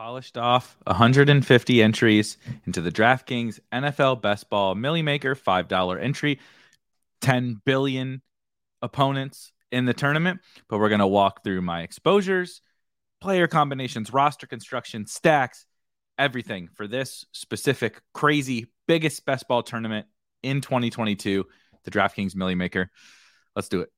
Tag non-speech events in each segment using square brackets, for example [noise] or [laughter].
Polished off 150 entries into the DraftKings NFL Best Ball Milly Maker $5 entry, 10 billion opponents in the tournament. But we're going to walk through my exposures, player combinations, roster construction, stacks, everything for this specific crazy biggest best ball tournament in 2022, the DraftKings Milly Maker. Let's do it.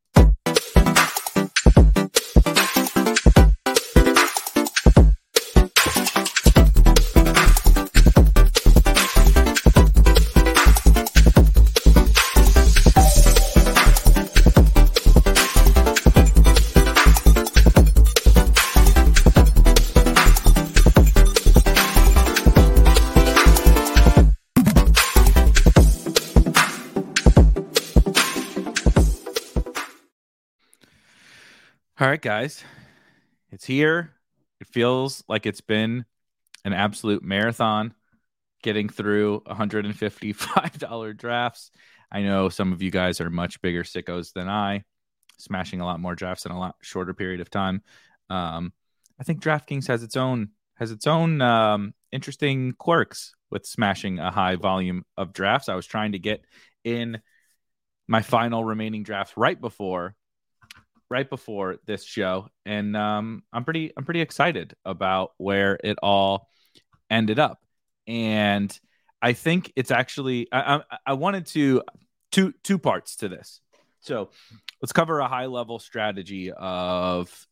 All right, guys, it's here. It feels like it's been an absolute marathon getting through $155 drafts. I know some of you guys are much bigger sickos than I, smashing a lot more drafts in a lot shorter period of time. Um, I think DraftKings has its own has its own um, interesting quirks with smashing a high volume of drafts. I was trying to get in my final remaining drafts right before right before this show, and um, I'm pretty I'm pretty excited about where it all ended up. And I think it's actually I, I, I wanted to two two parts to this. So let's cover a high level strategy of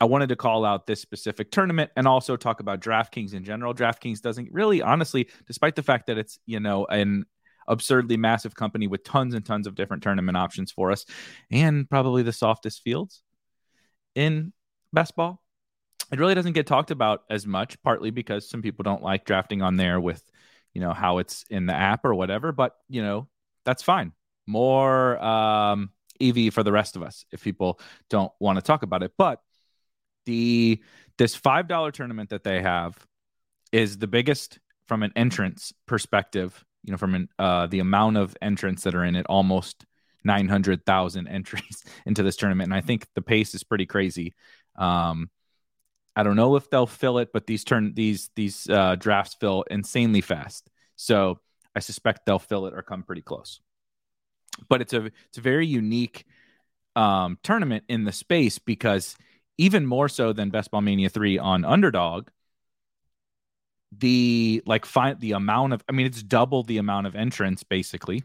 I wanted to call out this specific tournament and also talk about DraftKings in general. DraftKings doesn't really, honestly, despite the fact that it's you know an absurdly massive company with tons and tons of different tournament options for us and probably the softest fields in best ball. It really doesn't get talked about as much, partly because some people don't like drafting on there with, you know, how it's in the app or whatever. But, you know, that's fine. More um, EV for the rest of us if people don't want to talk about it. But the this five dollar tournament that they have is the biggest from an entrance perspective you know, from an, uh, the amount of entrants that are in it, almost 900,000 entries [laughs] into this tournament. And I think the pace is pretty crazy. Um, I don't know if they'll fill it, but these turn these these uh, drafts fill insanely fast. So I suspect they'll fill it or come pretty close. But it's a it's a very unique um, tournament in the space because even more so than Best Ball Mania three on Underdog, the like find the amount of I mean it's double the amount of entrance basically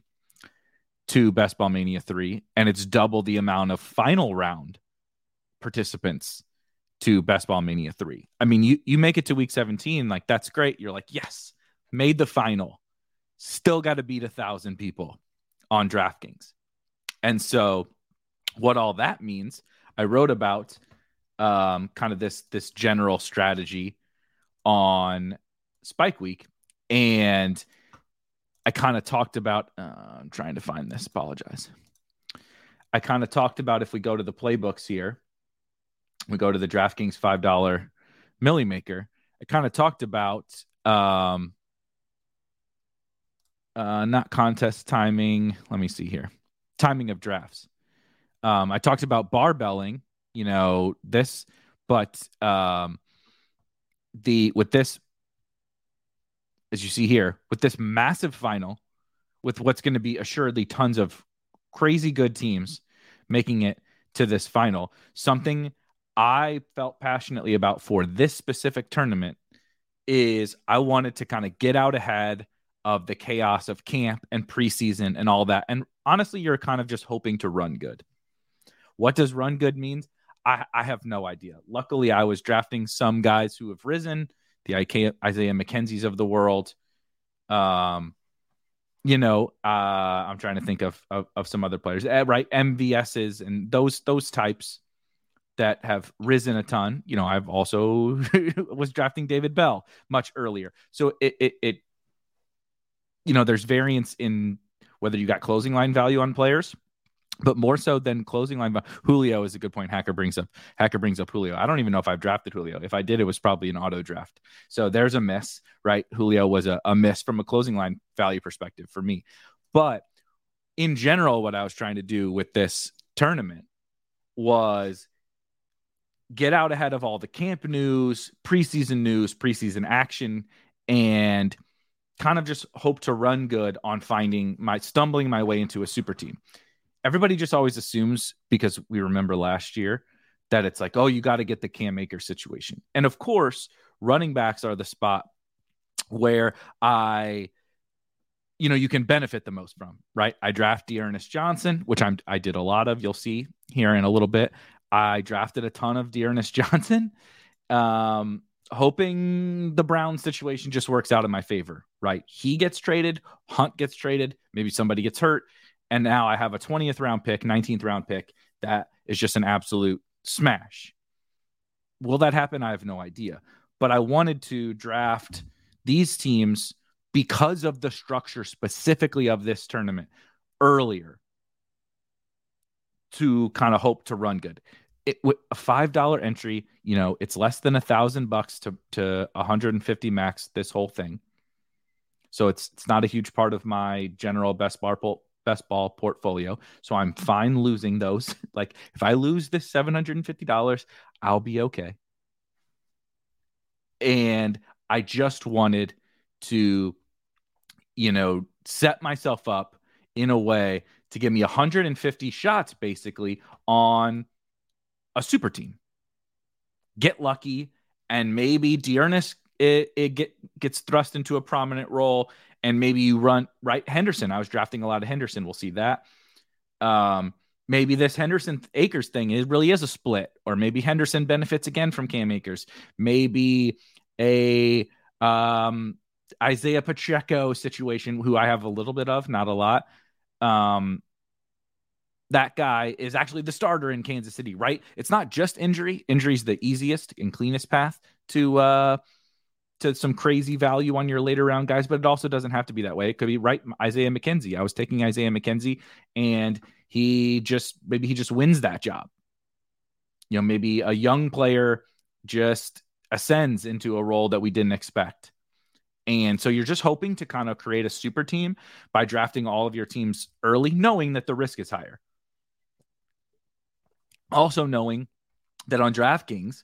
to Best Ball Mania 3 and it's double the amount of final round participants to Best Ball Mania 3. I mean you you make it to week 17 like that's great. You're like, "Yes, made the final. Still got to beat a 1000 people on DraftKings." And so what all that means, I wrote about um kind of this this general strategy on Spike Week, and I kind of talked about. Uh, I'm trying to find this. Apologize. I kind of talked about if we go to the playbooks here, we go to the DraftKings five dollar Milly Maker. I kind of talked about um, uh, not contest timing. Let me see here. Timing of drafts. Um, I talked about barbelling, you know, this, but um, the with this as you see here, with this massive final, with what's going to be assuredly tons of crazy good teams making it to this final, something I felt passionately about for this specific tournament is I wanted to kind of get out ahead of the chaos of camp and preseason and all that. And honestly, you're kind of just hoping to run good. What does run good means? I, I have no idea. Luckily, I was drafting some guys who have risen the Isaiah McKenzie's of the world. Um, you know, uh, I'm trying to think of, of, of some other players, uh, right? MVSs and those those types that have risen a ton. You know, I've also [laughs] was drafting David Bell much earlier. So it, it, it, you know, there's variance in whether you got closing line value on players, but more so than closing line. Julio is a good point. Hacker brings up. Hacker brings up Julio. I don't even know if I've drafted Julio. If I did, it was probably an auto draft. So there's a miss, right? Julio was a, a miss from a closing line value perspective for me. But in general, what I was trying to do with this tournament was get out ahead of all the camp news, preseason news, preseason action, and kind of just hope to run good on finding my stumbling my way into a super team. Everybody just always assumes because we remember last year that it's like, oh, you got to get the Cam Akers situation. And of course, running backs are the spot where I you know you can benefit the most from right i draft D'Ernest Johnson which i'm i did a lot of you'll see here in a little bit I drafted a ton of D'Ernest [laughs] Johnson, um, hoping the Brown situation just works out in my favor. Right, he gets traded, Hunt gets traded, maybe somebody gets hurt, and now I have a 20th round pick, 19th round pick that is just an absolute smash. Will that happen? I have no idea. But I wanted to draft these teams because of the structure specifically of this tournament earlier to kind of hope to run good. It with a five dollar entry, you know, it's less than a thousand bucks to to 150 max this whole thing. So it's it's not a huge part of my general best ball best ball portfolio. So I'm fine losing those. [laughs] like if I lose this $750, I'll be okay. And I just wanted to, you know, set myself up in a way to give me 150 shots basically on a super team. Get lucky, and maybe D'Ernest it, it get gets thrust into a prominent role, and maybe you run right Henderson. I was drafting a lot of Henderson. We'll see that. Um, maybe this Henderson Akers thing is really is a split, or maybe Henderson benefits again from Cam Akers. Maybe a um, Isaiah Pacheco situation, who I have a little bit of, not a lot um, that guy is actually the starter in Kansas City, right? It's not just injury. Injury is the easiest and cleanest path to uh to some crazy value on your later round guys, but it also doesn't have to be that way. It could be right Isaiah McKenzie. I was taking Isaiah McKenzie and he just maybe he just wins that job. You know, maybe a young player just ascends into a role that we didn't expect. And so you're just hoping to kind of create a super team by drafting all of your teams early, knowing that the risk is higher. Also, knowing that on DraftKings,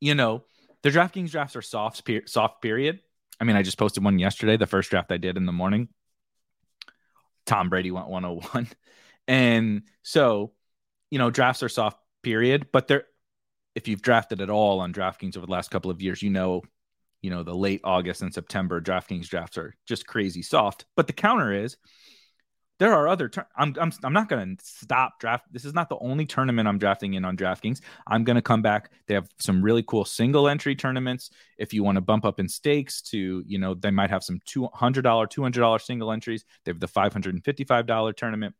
you know, the DraftKings drafts are soft, soft period. I mean, I just posted one yesterday, the first draft I did in the morning. Tom Brady went 101. [laughs] And so, you know, drafts are soft period, but they're, if you've drafted at all on DraftKings over the last couple of years, you know you know, the late August and September DraftKings drafts are just crazy soft. But the counter is there are other I'm I'm I'm not going to stop draft. This is not the only tournament I'm drafting in on DraftKings. I'm going to come back. They have some really cool single entry tournaments. If you want to bump up in stakes to, you know, they might have some $200, $200 single entries. They have the $555 tournament.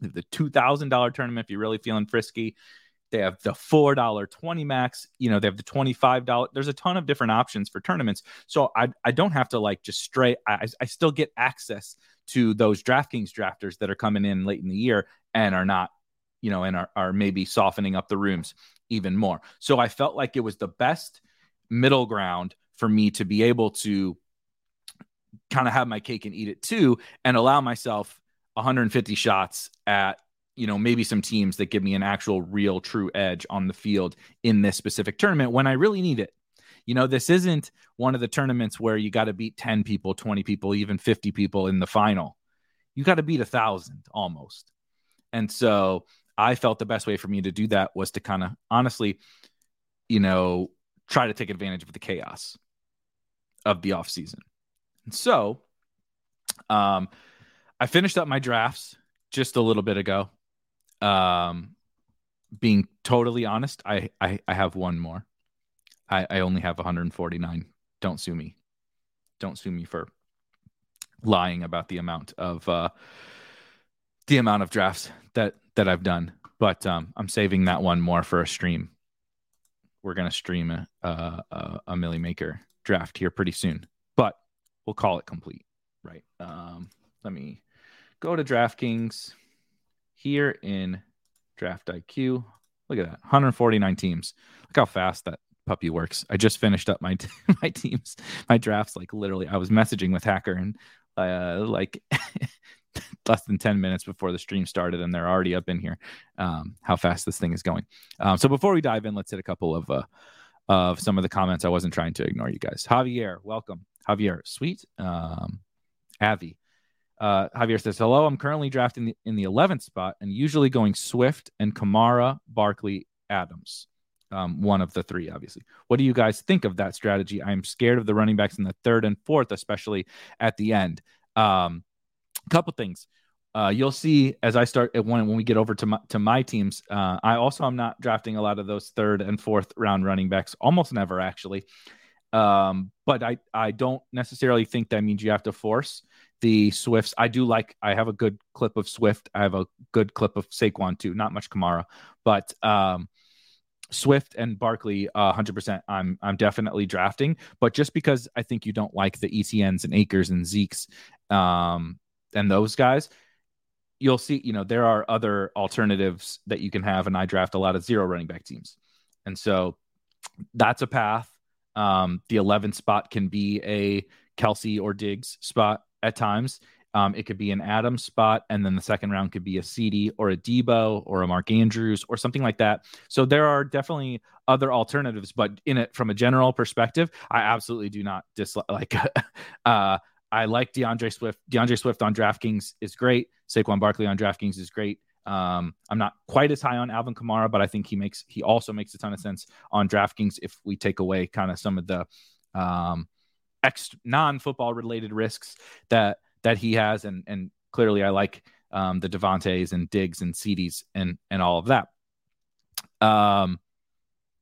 They have the $2,000 tournament if you're really feeling frisky. They have the four dollar twenty max. You know, they have the twenty five dollar. There's a ton of different options for tournaments. So I I don't have to like just straight. I I still get access to those DraftKings drafters that are coming in late in the year and are not, you know, and are are maybe softening up the rooms even more. So I felt like it was the best middle ground for me to be able to kind of have my cake and eat it too and allow myself 150 shots at you know, maybe some teams that give me an actual real true edge on the field in this specific tournament when I really need it. You know, this isn't one of the tournaments where you got to beat 10 people, 20 people, even 50 people in the final. You got to beat a thousand almost. And so I felt the best way for me to do that was to kind of honestly, you know, try to take advantage of the chaos of the off season. And so um I finished up my drafts just a little bit ago um, being totally honest, I, I, I have one more. I, I only have 149. Don't sue me. Don't sue me for lying about the amount of uh, the amount of drafts that that I've done. But um, I'm saving that one more for a stream. we're gonna stream a a, a Milly Maker draft here pretty soon, but we'll call it complete, right? Um, let me go to DraftKings here in Draft IQ. Look at that, 149 teams. Look how fast that puppy works. I just finished up my [laughs] t- my teams, my drafts. Like literally, I was messaging with Hacker and uh, like [laughs] less than 10 minutes before the stream started, and they're already up in here. Um, how fast this thing is going. Um, so before we dive in, let's hit a couple of uh, of some of the comments. I wasn't trying to ignore you guys. Javier, welcome. Javier, sweet. Um, Avi. Uh, Javier says, "Hello. I'm currently drafting the, in the 11th spot and usually going Swift and Kamara, Barkley, Adams um, one of the three, obviously. What do you guys think of that strategy? I'm scared of the running backs in the third and fourth, especially at the end. Um, couple things. Uh, you'll see as I start at one when we get over to my to my teams. Uh, I also am not drafting a lot of those third and fourth round running backs, almost never actually. Um, but I I don't necessarily think that means you have to force the Swifts. I do like I have a good clip of Swift. I have a good clip of Saquon too. Not much Kamara, but um, Swift and Barkley, uh, 100%. I'm I'm definitely drafting, but just because I think you don't like the ETNs and Akers and Zeke's, um, and those guys, you'll see. You know there are other alternatives that you can have, and I draft a lot of zero running back teams, and so that's a path. Um, the 11th spot can be a Kelsey or Diggs spot at times, um, it could be an Adams spot, and then the second round could be a CD or a Deebo or a Mark Andrews or something like that. So there are definitely other alternatives, but in it from a general perspective, I absolutely do not dislike. [laughs] Like, uh, I like D'Andre Swift. D'Andre Swift on DraftKings is great. Saquon Barkley on DraftKings is great. Um, I'm not quite as high on Alvin Kamara, but I think he makes he also makes a ton of sense on DraftKings if we take away kind of some of the um, ex non football related risks that that he has, and and clearly I like um, the Davantes and Diggs and CeeDees and and all of that. Um,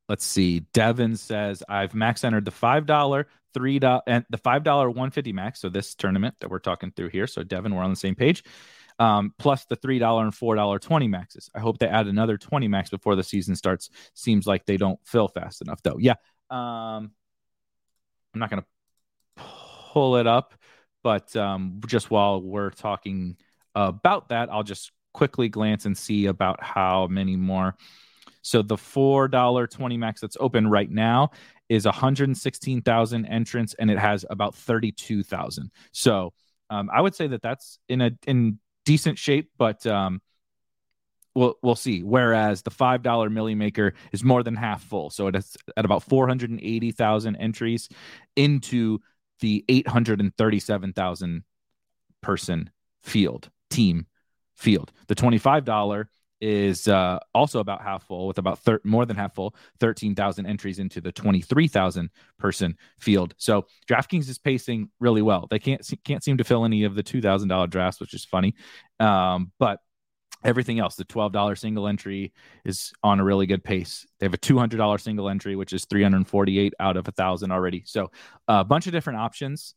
let's see. Devin says I've max entered the five dollar, three dollar, and the five dollar one fifty max. So this tournament that we're talking through here. So Devin, we're on the same page. Um, plus the three dollar and four dollar twenty maxes. I hope they add another twenty max before the season starts. Seems like they don't fill fast enough though. Yeah. Um, I'm not gonna pull it up. But um, just while we're talking about that, I'll just quickly glance and see about how many more. So the four dollar twenty max that's open right now is 116,000 entrants, and it has about 32,000. So um, I would say that that's in a in decent shape, but um, we'll we'll see. Whereas the five dollar Millie Maker is more than half full, so it's at about 480,000 entries into the 837,000 person field team field. The $25 is uh, also about half full with about thir- more than half full 13,000 entries into the 23,000 person field. So DraftKings is pacing really well. They can't can't seem to fill any of the $2,000 drafts, which is funny. Um, but everything else. The $12 single entry is on a really good pace. They have a $200 single entry which is 348 out of a thousand already. So a bunch of different options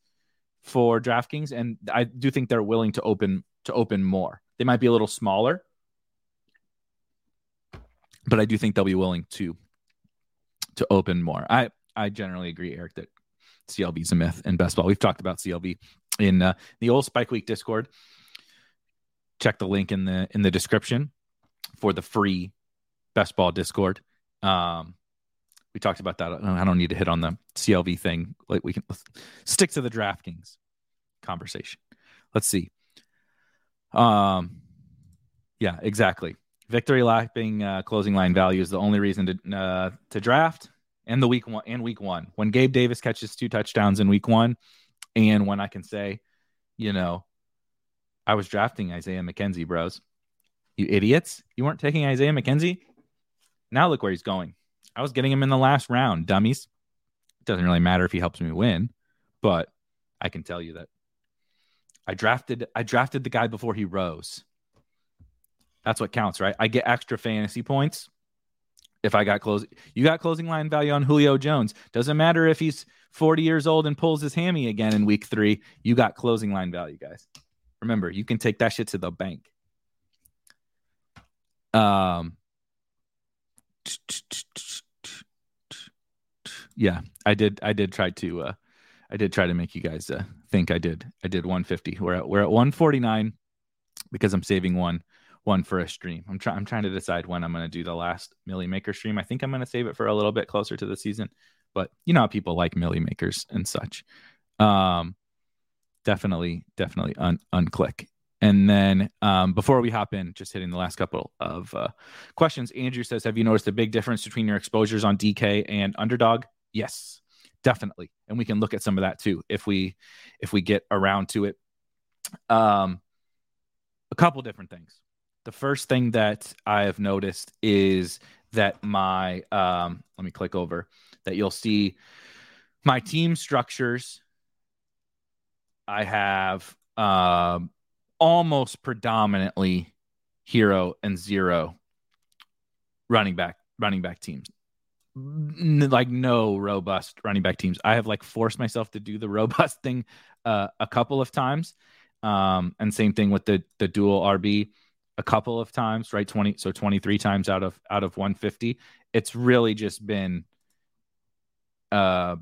for draftkings and i do think they're willing to open to open more. They might be a little smaller but i do think they'll be willing to to open more. I i generally agree eric that clv is a myth in best ball we've talked about clv in uh, the old spike week discord check the link in the in the description for the free best ball discord. Um we talked about that. I don't need to hit on the clv thing. Like we can stick to the draftkings conversation. Let's see. Um yeah exactly. Victory lapping uh, closing line value is the only reason to uh, to draft and the week one and week one. When gabe davis catches two touchdowns in week one and when i can say you know I was drafting Isaiah McKenzie, bros. You idiots. You weren't taking Isaiah McKenzie? Now look where he's going. I was getting him in the last round, dummies. It doesn't really matter if he helps me win, but I can tell you that I drafted I drafted the guy before he rose. That's what counts, right? I get extra fantasy points if I got close. You got closing line value on Julio Jones. Doesn't matter if he's 40 years old and pulls his hammy again in week 3. You got closing line value, guys. Remember, you can take that shit to the bank. Um, yeah, I did. I did try to. Uh, I did try to make you guys uh, think I did. I did 150. We're at we're at 149 because I'm saving one one for a stream. I'm trying. I'm trying to decide when I'm going to do the last Milly Maker stream. I think I'm going to save it for a little bit closer to the season, but you know how people like Milly Makers and such. Um, definitely, definitely un- unclick. And then um, before we hop in, just hitting the last couple of uh, questions. Andrew says, "Have you noticed a big difference between your exposures on DK and Underdog?" Yes, definitely, and we can look at some of that too if we if we get around to it. Um, a couple different things. The first thing that I have noticed is that my um, let me click over that you'll see my team structures. I have um, almost predominantly hero and zero running back running back teams. Like no robust running back teams. I have like forced myself to do the [laughs] robust thing uh, a couple of times. Um, and same thing with the the dual rb a couple of times right? 20 so 23 times out of out of 150 it's really just been uh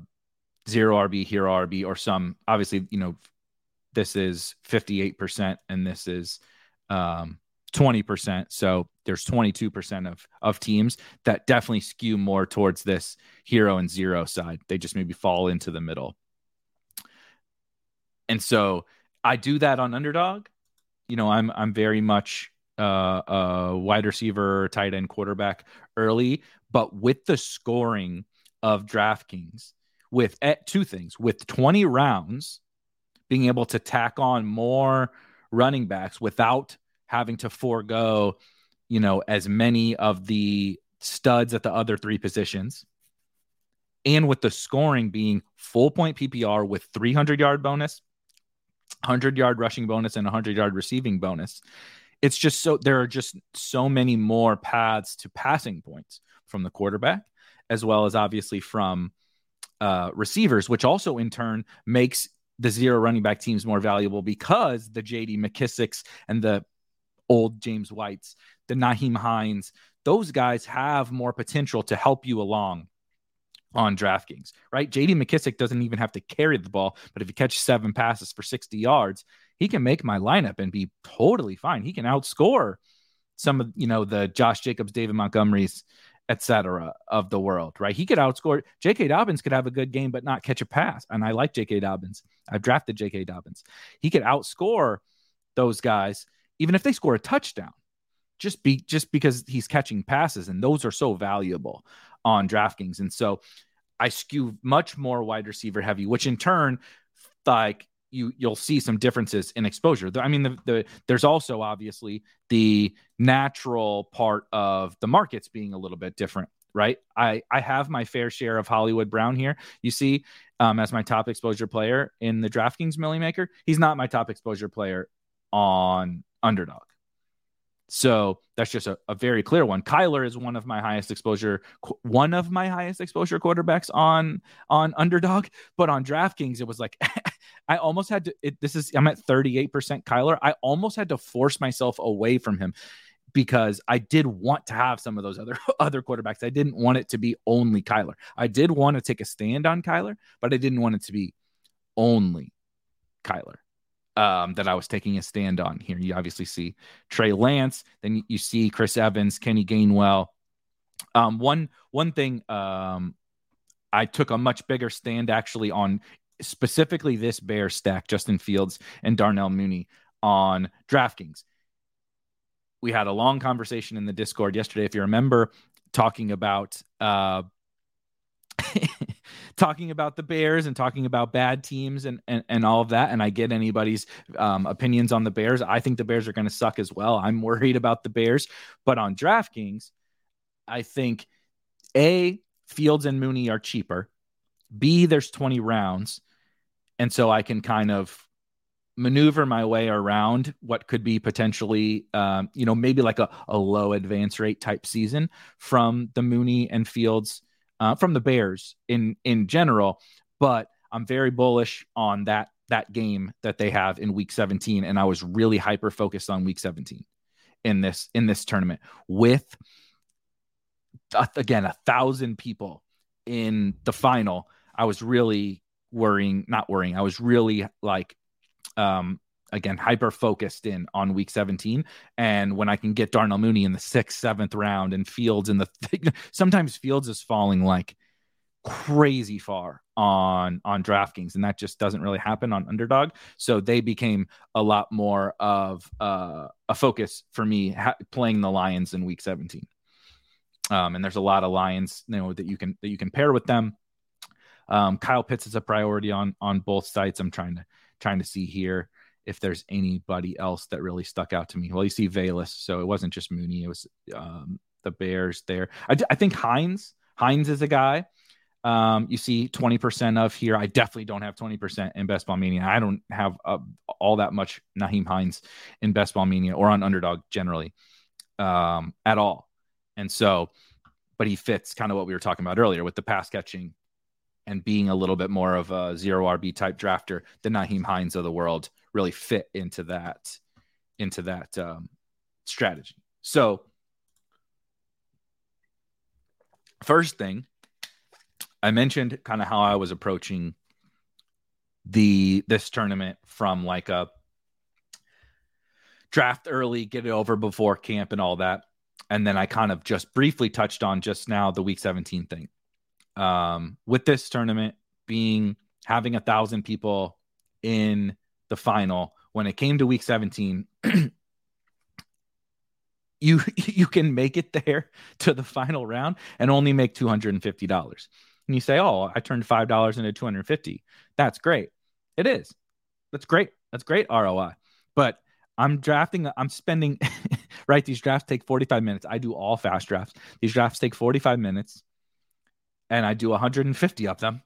zero rb hero rb or some obviously you know this is 58% and this is um, 20%. So there's 22% of, of teams that definitely skew more towards this hero and zero side. They just maybe fall into the middle. And so I do that on underdog. You know, I'm I'm very much uh, a wide receiver, tight end, quarterback early, but with the scoring of DraftKings, with eh, two things, with 20 rounds, being able to tack on more running backs without having to forego, you know, as many of the studs at the other three positions. And with the scoring being full point PPR with 300 yard bonus, 100 yard rushing bonus, and 100 yard receiving bonus, it's just so there are just so many more paths to passing points from the quarterback, as well as obviously from uh, receivers, which also in turn makes the zero running back teams more valuable because the JD McKissics and the old James Whites, the Nyheim Hines, those guys have more potential to help you along on DraftKings, right? JD McKissic doesn't even have to carry the ball, but if he catches seven passes for 60 yards, he can make my lineup and be totally fine. He can outscore some of, you know, the Josh Jacobs, David Montgomery's etc. of the world, right? He could outscore J.K. Dobbins could have a good game but not catch a pass, and I like J.K. Dobbins. I've drafted J.K. Dobbins. He could outscore those guys even if they score a touchdown, just be just because he's catching passes, and those are so valuable on DraftKings. And so I skew much more wide receiver heavy, which in turn, like you you'll see some differences in exposure. I mean, the, the there's also obviously the natural part of the markets being a little bit different, right? I I have my fair share of Hollywood Brown here. You see, um, as my top exposure player in the DraftKings Milly Maker. He's not my top exposure player on Underdog. So that's just a, a, very clear one. Kyler is one of my highest exposure, one of my highest exposure quarterbacks on on underdog. But on DraftKings, it was like [laughs] I almost had to. It, this is I'm at 38 percent Kyler. I almost had to force myself away from him because I did want to have some of those other [laughs] other quarterbacks. I didn't want it to be only Kyler. I did want to take a stand on Kyler, but I didn't want it to be only Kyler um, that I was taking a stand on here. You obviously see Trey Lance, then you see Chris Evans, Kenny Gainwell. Um, one one thing um, I took a much bigger stand actually on specifically this bear stack, Justin Fields and Darnell Mooney on DraftKings. We had a long conversation in the Discord yesterday, if you remember, talking about uh, [laughs] talking about the Bears and talking about bad teams and, and, and all of that. And I get anybody's um, opinions on the Bears. I think the Bears are going to suck as well. I'm worried about the Bears. But on DraftKings, I think A, Fields and Mooney are cheaper. B, there's 20 rounds. And so I can kind of maneuver my way around what could be potentially, um, you know, maybe like a, a low advance rate type season from the Mooney and Fields uh, from the Bears in in general, but I'm very bullish on that that game that they have in Week 17, and I was really hyper focused on Week 17 in this in this tournament with again a thousand people in the final, I was really worrying, not worrying. I was really like, um, again, hyper focused in on week 17. And when I can get Darnell Mooney in the sixth, seventh round and Fields in the, [laughs] th- sometimes Fields is falling like crazy far on on DraftKings, and that just doesn't really happen on Underdog. So they became a lot more of uh, a focus for me ha- playing the Lions in Week 17. Um, and there's a lot of Lions, you know, that you can that you can pair with them. Um, Kyle Pitts is a priority on on both sites. I'm trying to trying to see here if there's anybody else that really stuck out to me. Well, you see Velus, so it wasn't just Mooney; it was um, the Bears there. I, I think Hines Hines is a guy um, you see 20% of here. I definitely don't have 20% in Best Ball Mania. I don't have uh, all that much Nyheim Hines in Best Ball Mania or on Underdog generally um, at all. And so, but he fits kind of what we were talking about earlier with the pass catching and being a little bit more of a zero RB type drafter. than Nyheim Hines of the world really fit into that into that um, strategy. So, first thing I mentioned kind of how I was approaching the this tournament from like a draft early, get it over before camp and all that. And then I kind of just briefly touched on just now the week 17 thing. Um, with this tournament being having a thousand people in the final, when it came to week 17, [clears throat] you you can make it there [laughs] to the final round and only make $250 and you say, "Oh, I turned five dollars into two hundred fifty. That's great. It is. That's great. That's great ROI. But I'm drafting. I'm spending. [laughs] right, these drafts take forty five minutes. I do all fast drafts. These drafts take forty five minutes, and I do one hundred and fifty of them.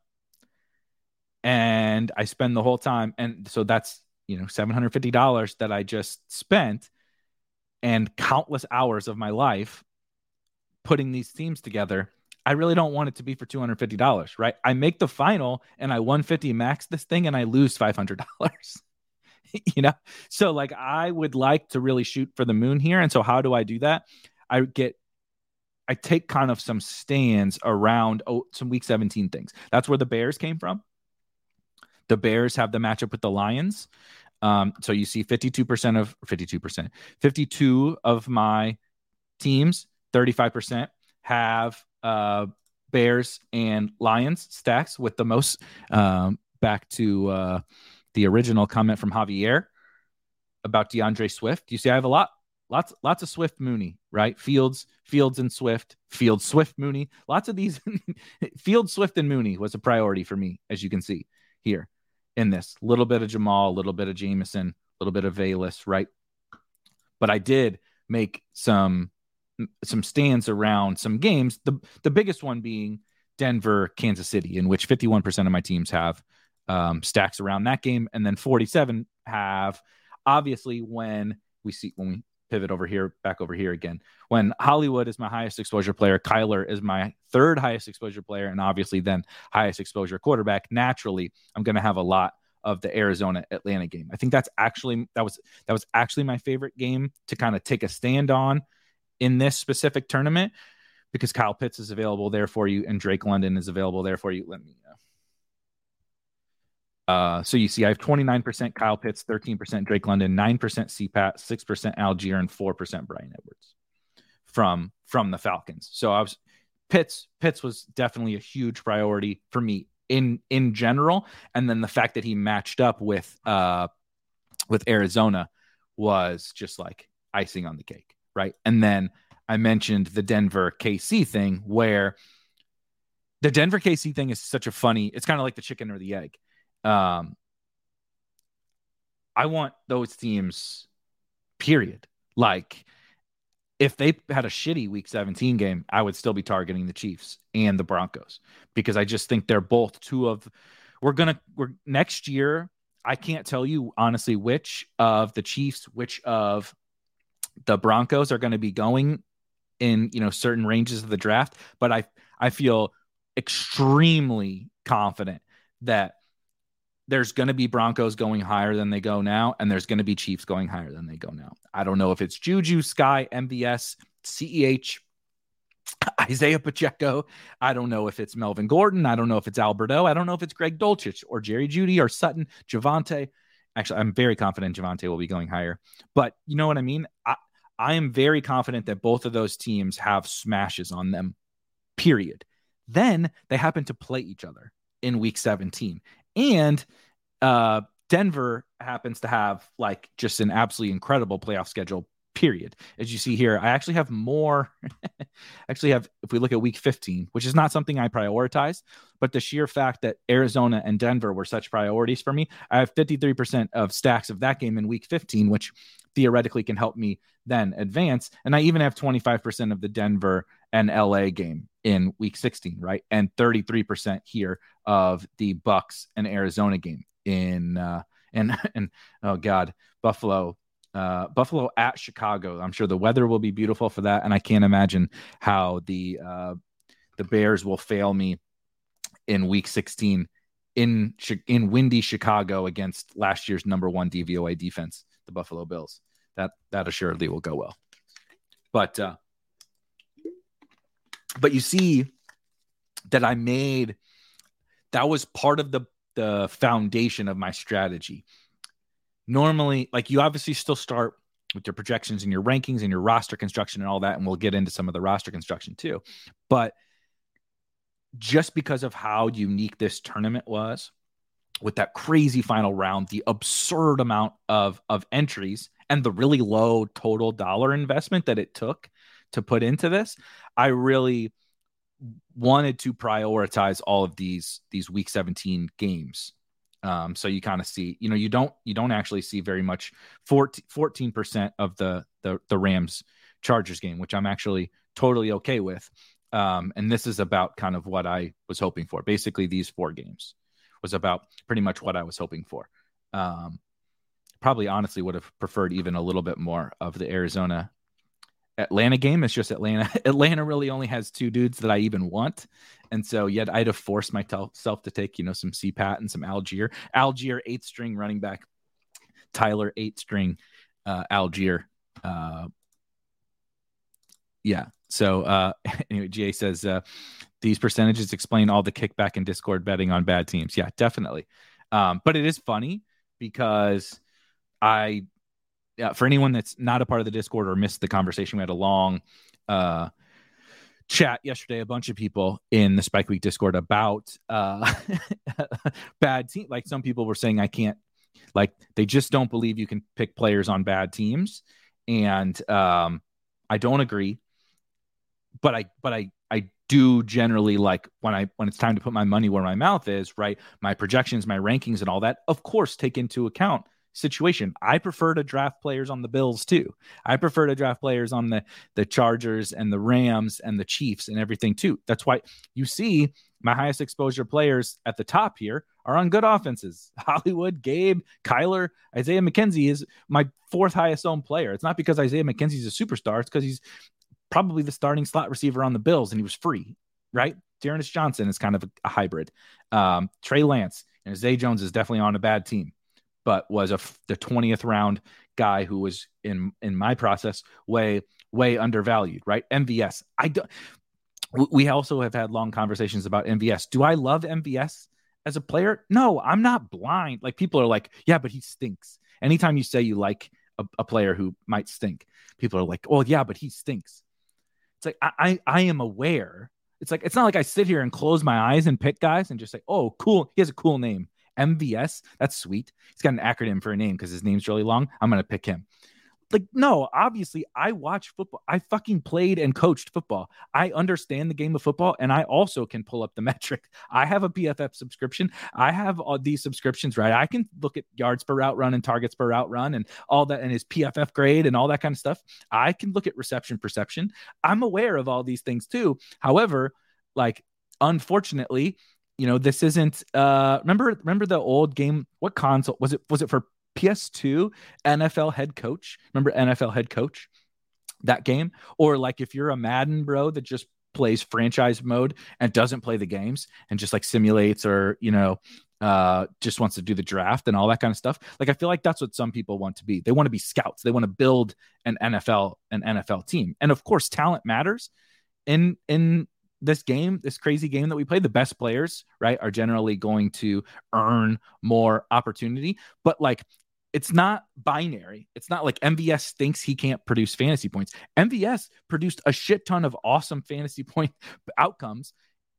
And I spend the whole time, and so that's you know seven hundred fifty dollars that I just spent, and countless hours of my life putting these teams together I really don't want it to be for $250, right? I make the final and I 150 max this thing and I lose $500. [laughs] you know? So like I would like to really shoot for the moon here and so how do I do that? I get I take kind of some stands around oh, some week 17 things. That's where the Bears came from. The Bears have the matchup with the Lions. Um, so you see 52% of 52%, 52 of my teams, 35% have uh, Bears and Lions stacks with the most. Um, back to uh, the original comment from Javier about D'Andre Swift. You see, I have a lot, lots, lots of Swift Mooney, right? Fields, Fields and Swift, Fields, Swift Mooney. Lots of these. [laughs] Fields, Swift, and Mooney was a priority for me, as you can see here in this. Little bit of Jamaal, a little bit of Jameson, a little bit of Velus, right? But I did make some some stands around some games. The the biggest one being Denver, Kansas City, in which 51% of my teams have um, stacks around that game, and then 47 have. Obviously, when we see when we pivot over here, back over here again, when Hollywood is my highest exposure player, Kyler is my third highest exposure player, and obviously then highest exposure quarterback. Naturally, I'm going to have a lot of the Arizona Atlanta game. I think that's actually that was that was actually my favorite game to kind of take a stand on in this specific tournament because Kyle Pitts is available there for you and Drake London is available there for you. Let me know. Uh, so you see, I have 29% Kyle Pitts, 13% Drake London, 9% CPAT, 6% Allgeier, and 4% Bryan Edwards from from the Falcons. So I was Pitts Pitts was definitely a huge priority for me in in general, and then the fact that he matched up with uh with Arizona was just like icing on the cake right? And then I mentioned the Denver KC thing where the Denver KC thing is such a funny, it's kind of like the chicken or the egg. Um, I want those teams, period. Like, if they had a shitty week 17 game, I would still be targeting the Chiefs and the Broncos because I just think they're both two of we're gonna we're next year. I can't tell you honestly which of the Chiefs, which of the Broncos are going to be going in you know certain ranges of the draft, but I I feel extremely confident that there's going to be Broncos going higher than they go now, and there's going to be Chiefs going higher than they go now. I don't know if it's Juju, Skyy, MVS, CEH, Isaiah Pacheco. I don't know if it's Melvin Gordon. I don't know if it's Alberto. I don't know if it's Greg Dulcich or Jerry Jeudy or Sutton, Javonte. Actually, I'm very confident Javonte will be going higher. But you know what I mean? I, I am very confident that both of those teams have smashes on them, period. Then they happen to play each other in week 17. And uh, Denver happens to have like just an absolutely incredible playoff schedule period. As you see here, I actually have more. [laughs] actually, have if we look at week 15, which is not something I prioritize, but the sheer fact that Arizona and Denver were such priorities for me, I have 53% of stacks of that game in week 15, which theoretically can help me then advance. And I even have 25% of the Denver and LA game in week 16, right? And 33% here of the Bucs and Arizona game in uh and [laughs] and oh god, Buffalo uh, Buffalo at Chicago. I'm sure the weather will be beautiful for that, and I can't imagine how the uh, the Bears will fail me in Week 16 in in windy Chicago against last year's number one DVOA defense, the Buffalo Bills. That that assuredly will go well. But uh, but you see that I made that was part of the the foundation of my strategy normally like you obviously still start with your projections and your rankings and your roster construction and all that and we'll get into some of the roster construction too. But just because of how unique this tournament was with that crazy final round the absurd amount of of entries and the really low total dollar investment that it took to put into this i really wanted to prioritize all of these these week 17 games um, so you kind of see, you know, you don't you don't actually see very much 14 percent of the, the the Rams Chargers game, which I'm actually totally okay with. Um, and this is about kind of what I was hoping for. Basically, these four games was about pretty much what I was hoping for. Um, probably honestly would have preferred even a little bit more of the Arizona Atlanta game. It's just Atlanta. [laughs] Atlanta really only has two dudes that I even want. And so yet I'd have forced myself to take, you know, some CPAT and some Algier. Allgeier, eighth string running back. Tyler, eighth string uh, Allgeier. Uh, yeah. So uh, [laughs] anyway, GA says uh, these percentages explain all the kickback and Discord betting on bad teams. Yeah, definitely. Um, but it is funny because I yeah, for anyone that's not a part of the Discord or missed the conversation, we had a long uh, chat yesterday. A bunch of people in the Spike Week Discord about uh, [laughs] bad team. Like some people were saying, I can't. Like they just don't believe you can pick players on bad teams, and um, I don't agree. But I, but I, I do generally like when I when it's time to put my money where my mouth is. Right, my projections, my rankings, and all that. Of course, take into account situation. I prefer to draft players on the Bills too. I prefer to draft players on the the Chargers and the Rams and the Chiefs and everything too. That's why you see my highest exposure players at the top here are on good offenses. [laughs] Hollywood, Gabe, Kyler, Isaiah McKenzie is my fourth highest owned player. It's not because Isaiah McKenzie's a superstar, it's because he's probably the starting slot receiver on the Bills and he was free, right? D'Ernest Johnson is kind of a, a hybrid. Um, Trey Lance and Zay Jones is definitely on a bad team but was a the 20th round guy who was in in my process way way undervalued right? Mvs i don't we also have had long conversations about mvs do i love mvs as a player? No i'm not blind. Like people are like yeah but he stinks. Anytime you say you like a, a player who might stink people are like oh yeah but he stinks. It's like I, I i am aware. It's like it's not like i sit here and close my eyes and pick guys and just say oh cool he has a cool name MVS. That's sweet. He's got an acronym for a name because his name's really long. I'm going to pick him. Like, no, obviously, I watch football. I fucking played and coached football. I understand the game of football, and I also can pull up the [laughs] metric. I have a PFF subscription. I have all these subscriptions, right? I can look at yards per route run and targets per route run and all that, and his PFF grade and all that kind of stuff. I can look at reception perception. I'm aware of all these things too. However, like, unfortunately, you know, this isn't uh remember remember the old game what console was it was it for PS2 NFL head coach? Remember NFL head coach? That game or like if you're a Madden bro that just plays franchise mode and doesn't play the games and just like simulates or, you know, uh, just wants to do the draft and all that kind of stuff. Like I feel like that's what some people want to be. They want to be scouts. They want to build an NFL an NFL team. And of course, talent matters in in this game, this crazy game that we play, the best players, right, are generally going to earn more opportunity. But like it's not binary. It's not like MVS thinks he can't produce fantasy points. MVS produced a shit ton of awesome fantasy [laughs] point outcomes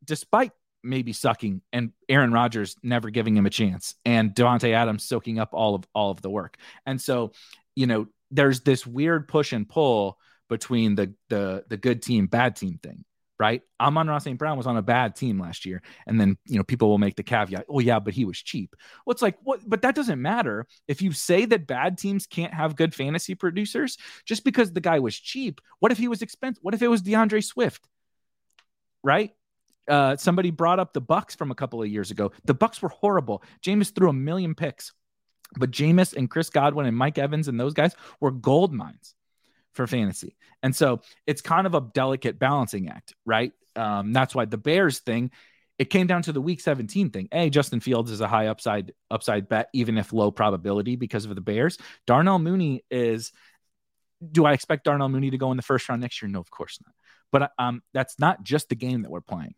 despite maybe sucking and Aaron Rodgers never giving him a chance and Davante Adams soaking up all of all of the work. And so, you know, there's this weird push and pull between the the the good team bad team thing right? Amon-Ra St. Brown was on a bad team last year. And then, you know, people will make the caveat, oh, yeah, but he was cheap. Well, it's like, what? But that doesn't matter. If you say that bad teams can't have good fantasy producers, just because the guy was cheap, what if he was expensive? What if it was D'Andre Swift? Right? Uh, somebody brought up the Bucs from a couple of years ago. The Bucs were horrible. Jameis threw a million picks, but Jameis and Chris Godwin and Mike Evans and those guys were gold mines for fantasy. And so it's kind of a delicate balancing act, right? Um, that's why the Bears thing, it came down to the week 17 thing. A, Justin Fields is a high upside upside bet, even if low probability because of the Bears. Darnell Mooney is do I expect Darnell Mooney to go in the first round next year? No, of course not. But um, that's not just the game that we're playing,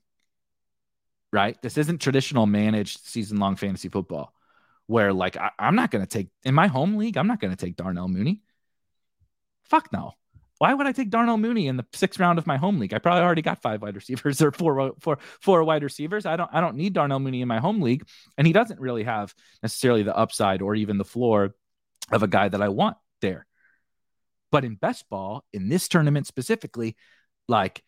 right? This isn't traditional managed season long fantasy football where, like, I, am not going to take in my home league, I'm not going to take Darnell Mooney. Fuck no. Why would I take Darnell Mooney in the sixth round of my home league? I probably already got five wide receivers [laughs] or four, four, four wide receivers. I don't I don't need Darnell Mooney in my home league, and he doesn't really have necessarily the upside or even the floor of a guy that I want there. But in best ball, in this tournament specifically, like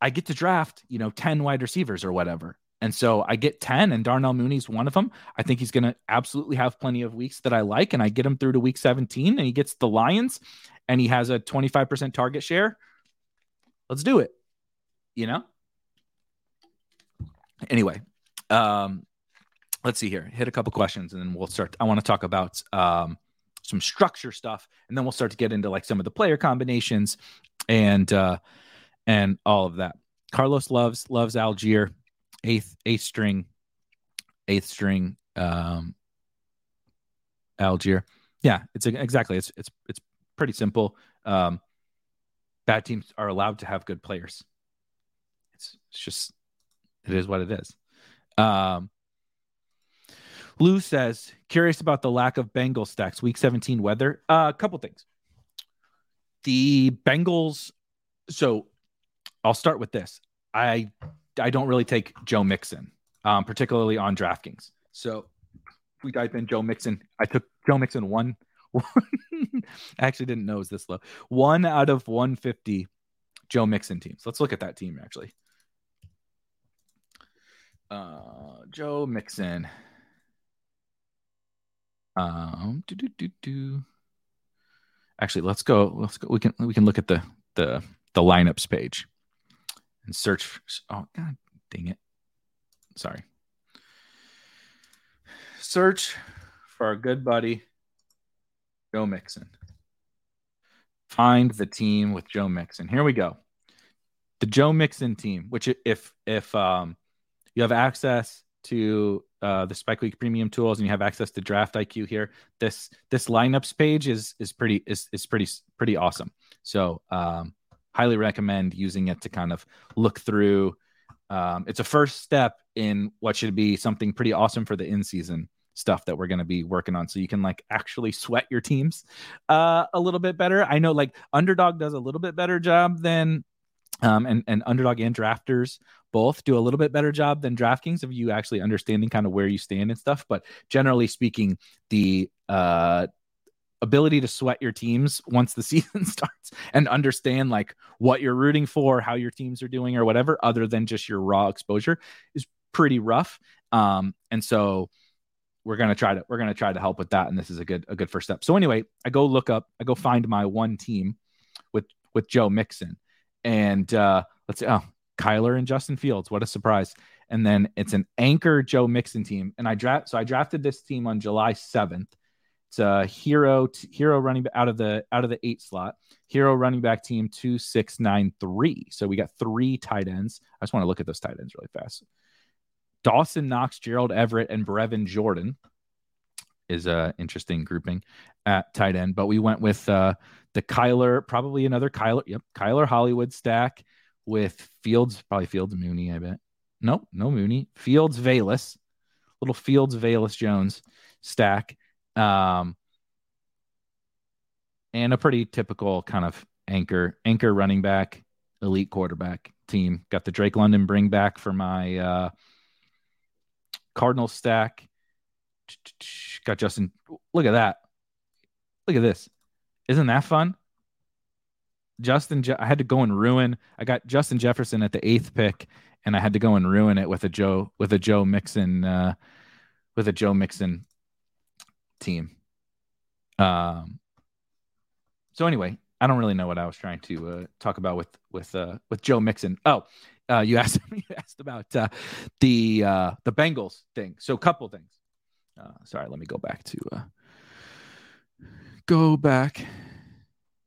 I get to draft, you know, 10 wide receivers or whatever. And so I get 10, and Darnell Mooney's one of them. I think he's going to absolutely have plenty of weeks that I like. And I get him through to week 17, and he gets the Lions, and he has a 25% target share. Let's do it. You know? Anyway, um, let's see here. Hit a couple questions, and then we'll start. I want to talk about um, some structure stuff, and then we'll start to get into like some of the player combinations and uh, and all of that. Carlos loves loves Allgeier, eighth eighth string eighth string um Allgeier. Yeah, it's exactly it's it's it's pretty simple. Um bad teams are allowed to have good players. It's it's just it is what it is. Um Lou says, curious about the lack of Bengals stacks, week 17 weather. Uh, a couple things. The Bengals, so I'll start with this. I I don't really take Joe Mixon, um, particularly on DraftKings. So we type in Joe Mixon. I took Joe Mixon one. [laughs] I actually didn't know it was this low. One out of 150 Joe Mixon teams. Let's look at that team actually. Uh, Joe Mixon. Um, do, do, do, do. Actually, let's go. Let's go. We can we can look at the the the lineups page and search. For, oh god, dang it! Sorry. Search for our good buddy Joe Mixon. Find the team with Joe Mixon. Here we go. The Joe Mixon team, which if if um you have access to uh, the Spike Week Premium tools and you have access to Draft IQ here, this this lineups page is is pretty is is pretty pretty awesome. So um, highly recommend using it to kind of look through. Um, it's a first step in what should be something pretty awesome for the in season stuff that we're going to be working on so you can like actually sweat your teams uh, a little bit better i know like underdog does a little bit better job than um, and and underdog and drafters both do a little bit better job than draftkings of you actually understanding kind of where you stand and stuff but generally speaking the uh ability to sweat your teams once the [laughs] season starts and understand like what you're rooting for, how your teams are doing, or whatever, other than just your raw exposure, is pretty rough. Um, and so we're gonna try to we're gonna try to help with that, and this is a good a good first step. So anyway, I go look up, I go find my one team with with Joe Mixon, and uh, let's see, oh Kyler and Justin Fields, what a surprise! And then it's an anchor Joe Mixon team, and I draft so I drafted this team on July seventh it's a hero hero running out of the out of the eight slot. Hero running back team two six nine three. So we got three tight ends. I just want to look at those tight ends really fast. Dawson Knox, Gerald Everett, and Brevin Jordan is a interesting grouping at tight end. But we went with uh, the Kyler, probably another Kyler. Yep, Kyler Hollywood stack with Fields, probably Fields Mooney, I bet. Nope, no Mooney. Fields Velus, little Fields Velus Jones stack. Um, and a pretty typical kind of anchor anchor running back, elite quarterback team. Got the Drake London bring back for my uh, Cardinal stack. Got Justin. Look at that. Look at this. Isn't that fun? Justin, I had to go and ruin. I got Justin Jefferson at the eighth pick, and I had to go and ruin it with a Joe with a Joe Mixon uh, with a Joe Mixon team. Um. So anyway, I don't really know what I was trying to uh, talk about with with uh, with Joe Mixon. Oh, uh, you [laughs] asked you asked about uh, the uh, the Bengals thing. So a couple things. Uh, sorry, let me go back to uh, go back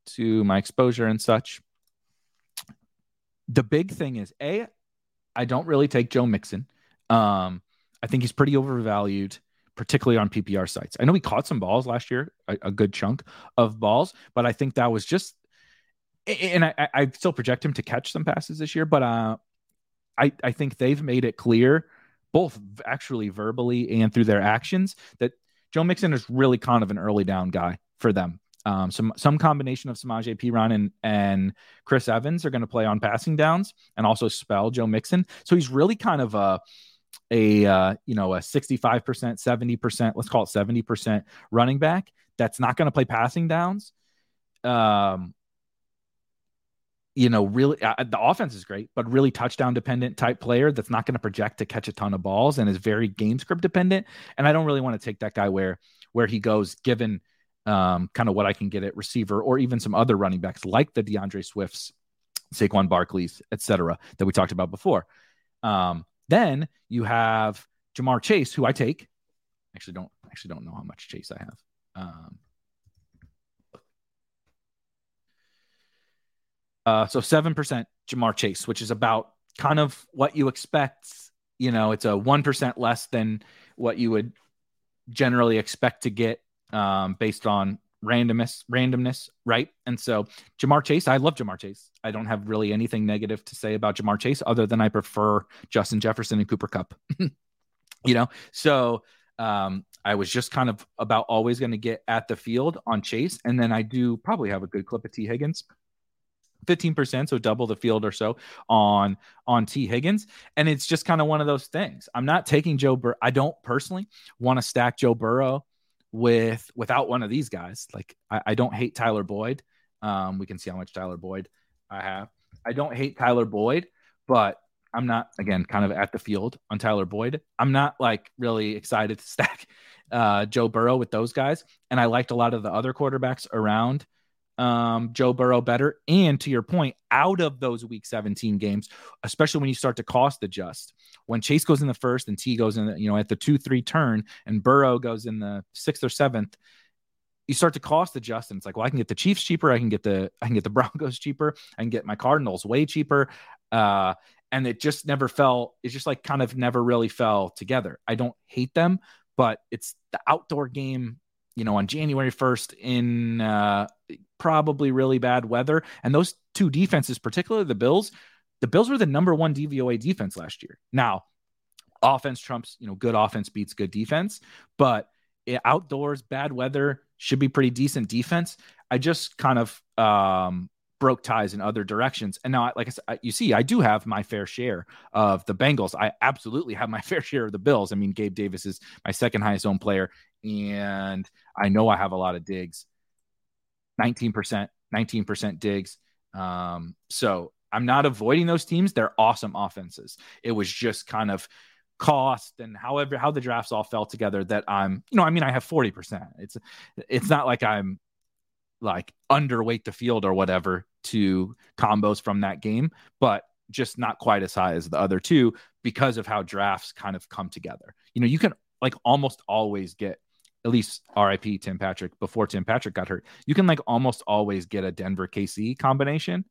to my exposure and such. The big thing is a, I don't really take Joe Mixon. Um, I think he's pretty overvalued, particularly on PPR sites. I know he caught some balls last year, a, a good chunk of balls, but I think that was just, and I, I still project him to catch some passes this year, but uh, I, I think they've made it clear, both actually verbally and through their actions, that Joe Mixon is really kind of an early down guy for them. Um, some some combination of Samaje Perine and and Chris Evans are going to play on passing downs and also spell Joe Mixon. So he's really kind of a a uh, you know a 65% 70% let's call it 70% running back that's not going to play passing downs um you know, really uh, the offense is great, but really touchdown dependent type player that's not going to project to catch a ton of balls and is very game script dependent. And I don't really want to take that guy where where he goes, given um, kind of what I can get at receiver or even some other running backs like the D'Andre Swifts, Saquon Barkley's, etc. that we talked about before. Um, then you have Ja'Marr Chase, who I take. Actually, don't actually don't know how much Chase I have. Um, Uh, so 7% Ja'Marr Chase, which is about kind of what you expect. You know, it's a 1% less than what you would generally expect to get um, based on randomness, randomness, right? And so Ja'Marr Chase, I love Ja'Marr Chase. I don't have really anything negative to say about Ja'Marr Chase other than I prefer Justin Jefferson and Cooper Kupp. [laughs] you know, so um, I was just kind of about always going to get at the field on Chase, and then I do probably have a good clip of Tee Higgins 15%, so double the field or so on on Tee Higgins. And it's just kind of one of those things. I'm not taking Joe Burrow. I don't personally want to stack Joe Burrow with without one of these guys. Like I, I don't hate Tyler Boyd. Um, we can see how much Tyler Boyd I have. I don't hate Tyler Boyd, but I'm not again kind of at the field on Tyler Boyd. I'm not like really excited to [laughs] stack uh, Joe Burrow with those guys. And I liked a lot of the other quarterbacks around um, Joe Burrow better. And to your point, out of those week 17 games, especially when you start to cost adjust, when Chase goes in the first and T goes in, the, you know, at the two, three turn and Burrow goes in the sixth or seventh, you start to cost adjust. And it's like, well, I can get the Chiefs cheaper. I can get the, I can get the [laughs] Broncos cheaper. I can get my Cardinals way cheaper. Uh, and it just never fell. It's just like kind of never really fell together. I don't hate them, but it's the outdoor game you know, on January 1st in uh, probably really bad weather. And those two defenses, particularly the Bills, the Bills were the number one DVOA defense last year. Now, offense trumps, you know, good offense beats good defense, but outdoors, bad weather should be pretty decent defense. I just kind of um, broke ties in other directions. And now, like I said, you see, I do have my fair share of the Bengals. I absolutely have my [laughs] fair share of the Bills. I mean, Gabe Davis is my second highest owned player and I know I have a lot of Diggs. 19%, 19% Diggs. Um, so I'm not avoiding those teams. They're awesome offenses. It was just kind of cost and however how the drafts all fell together that I'm, you know, I mean, I have 40%. It's it's not like I'm like underweight the field or whatever to combos from that game, but just not quite as high as the other two because of how drafts kind of come together. You know, you can like almost always get at least RIP Tim Patrick before Tim Patrick got hurt, you can like almost always get a Denver KC combination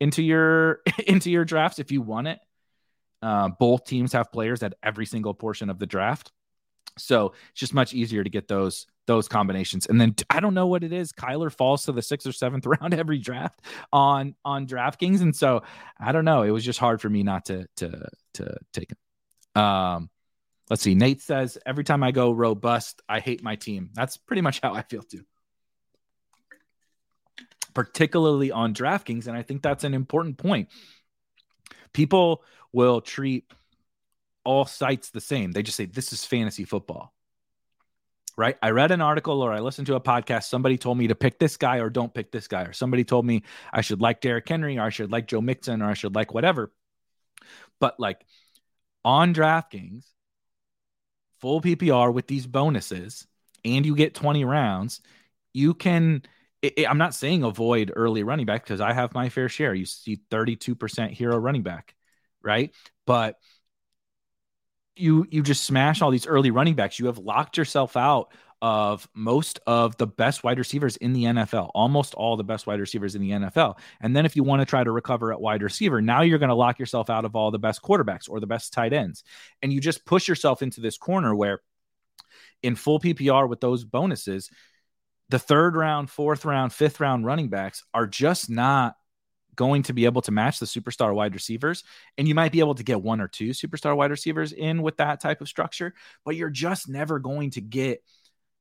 into your [laughs] into your drafts if you want it. Uh, both teams have players at every single portion of the draft, so it's just much easier to get those those combinations. And then I don't know what it is. Kyler falls to the sixth or seventh [laughs] round every draft on on DraftKings, and so I don't know. It was just hard for me not to to to take him. Um, let's see. Nate says every time I go robust, I hate my team. That's pretty much how I feel too. Particularly on DraftKings, and I think that's an important point. People will treat all sites the same. They just say this is fantasy football right? I read an article or I listened to a podcast. Somebody told me to pick this guy or don't pick this guy, or somebody told me I should like Derrick Henry or I should like Joe Mixon or I should like whatever. But like on DraftKings, full PPR with these bonuses, and you get 20 rounds, you can. It, it, I'm not saying avoid early running back because I have my fair share. You see 32% hero running back, right? But you you just smash all these early running backs. You have locked yourself out of most of the best wide receivers in the NFL, almost all the best wide receivers in the NFL. And then if you want to try to recover at wide receiver, now you're going to lock yourself out of all the best quarterbacks or the best tight ends. And you just push yourself into this corner where in full PPR with those bonuses, the third round, fourth round, fifth round running backs are just not going to be able to match the superstar wide receivers. And you might be able to get one or two superstar wide receivers in with that type of structure, but you're just never going to get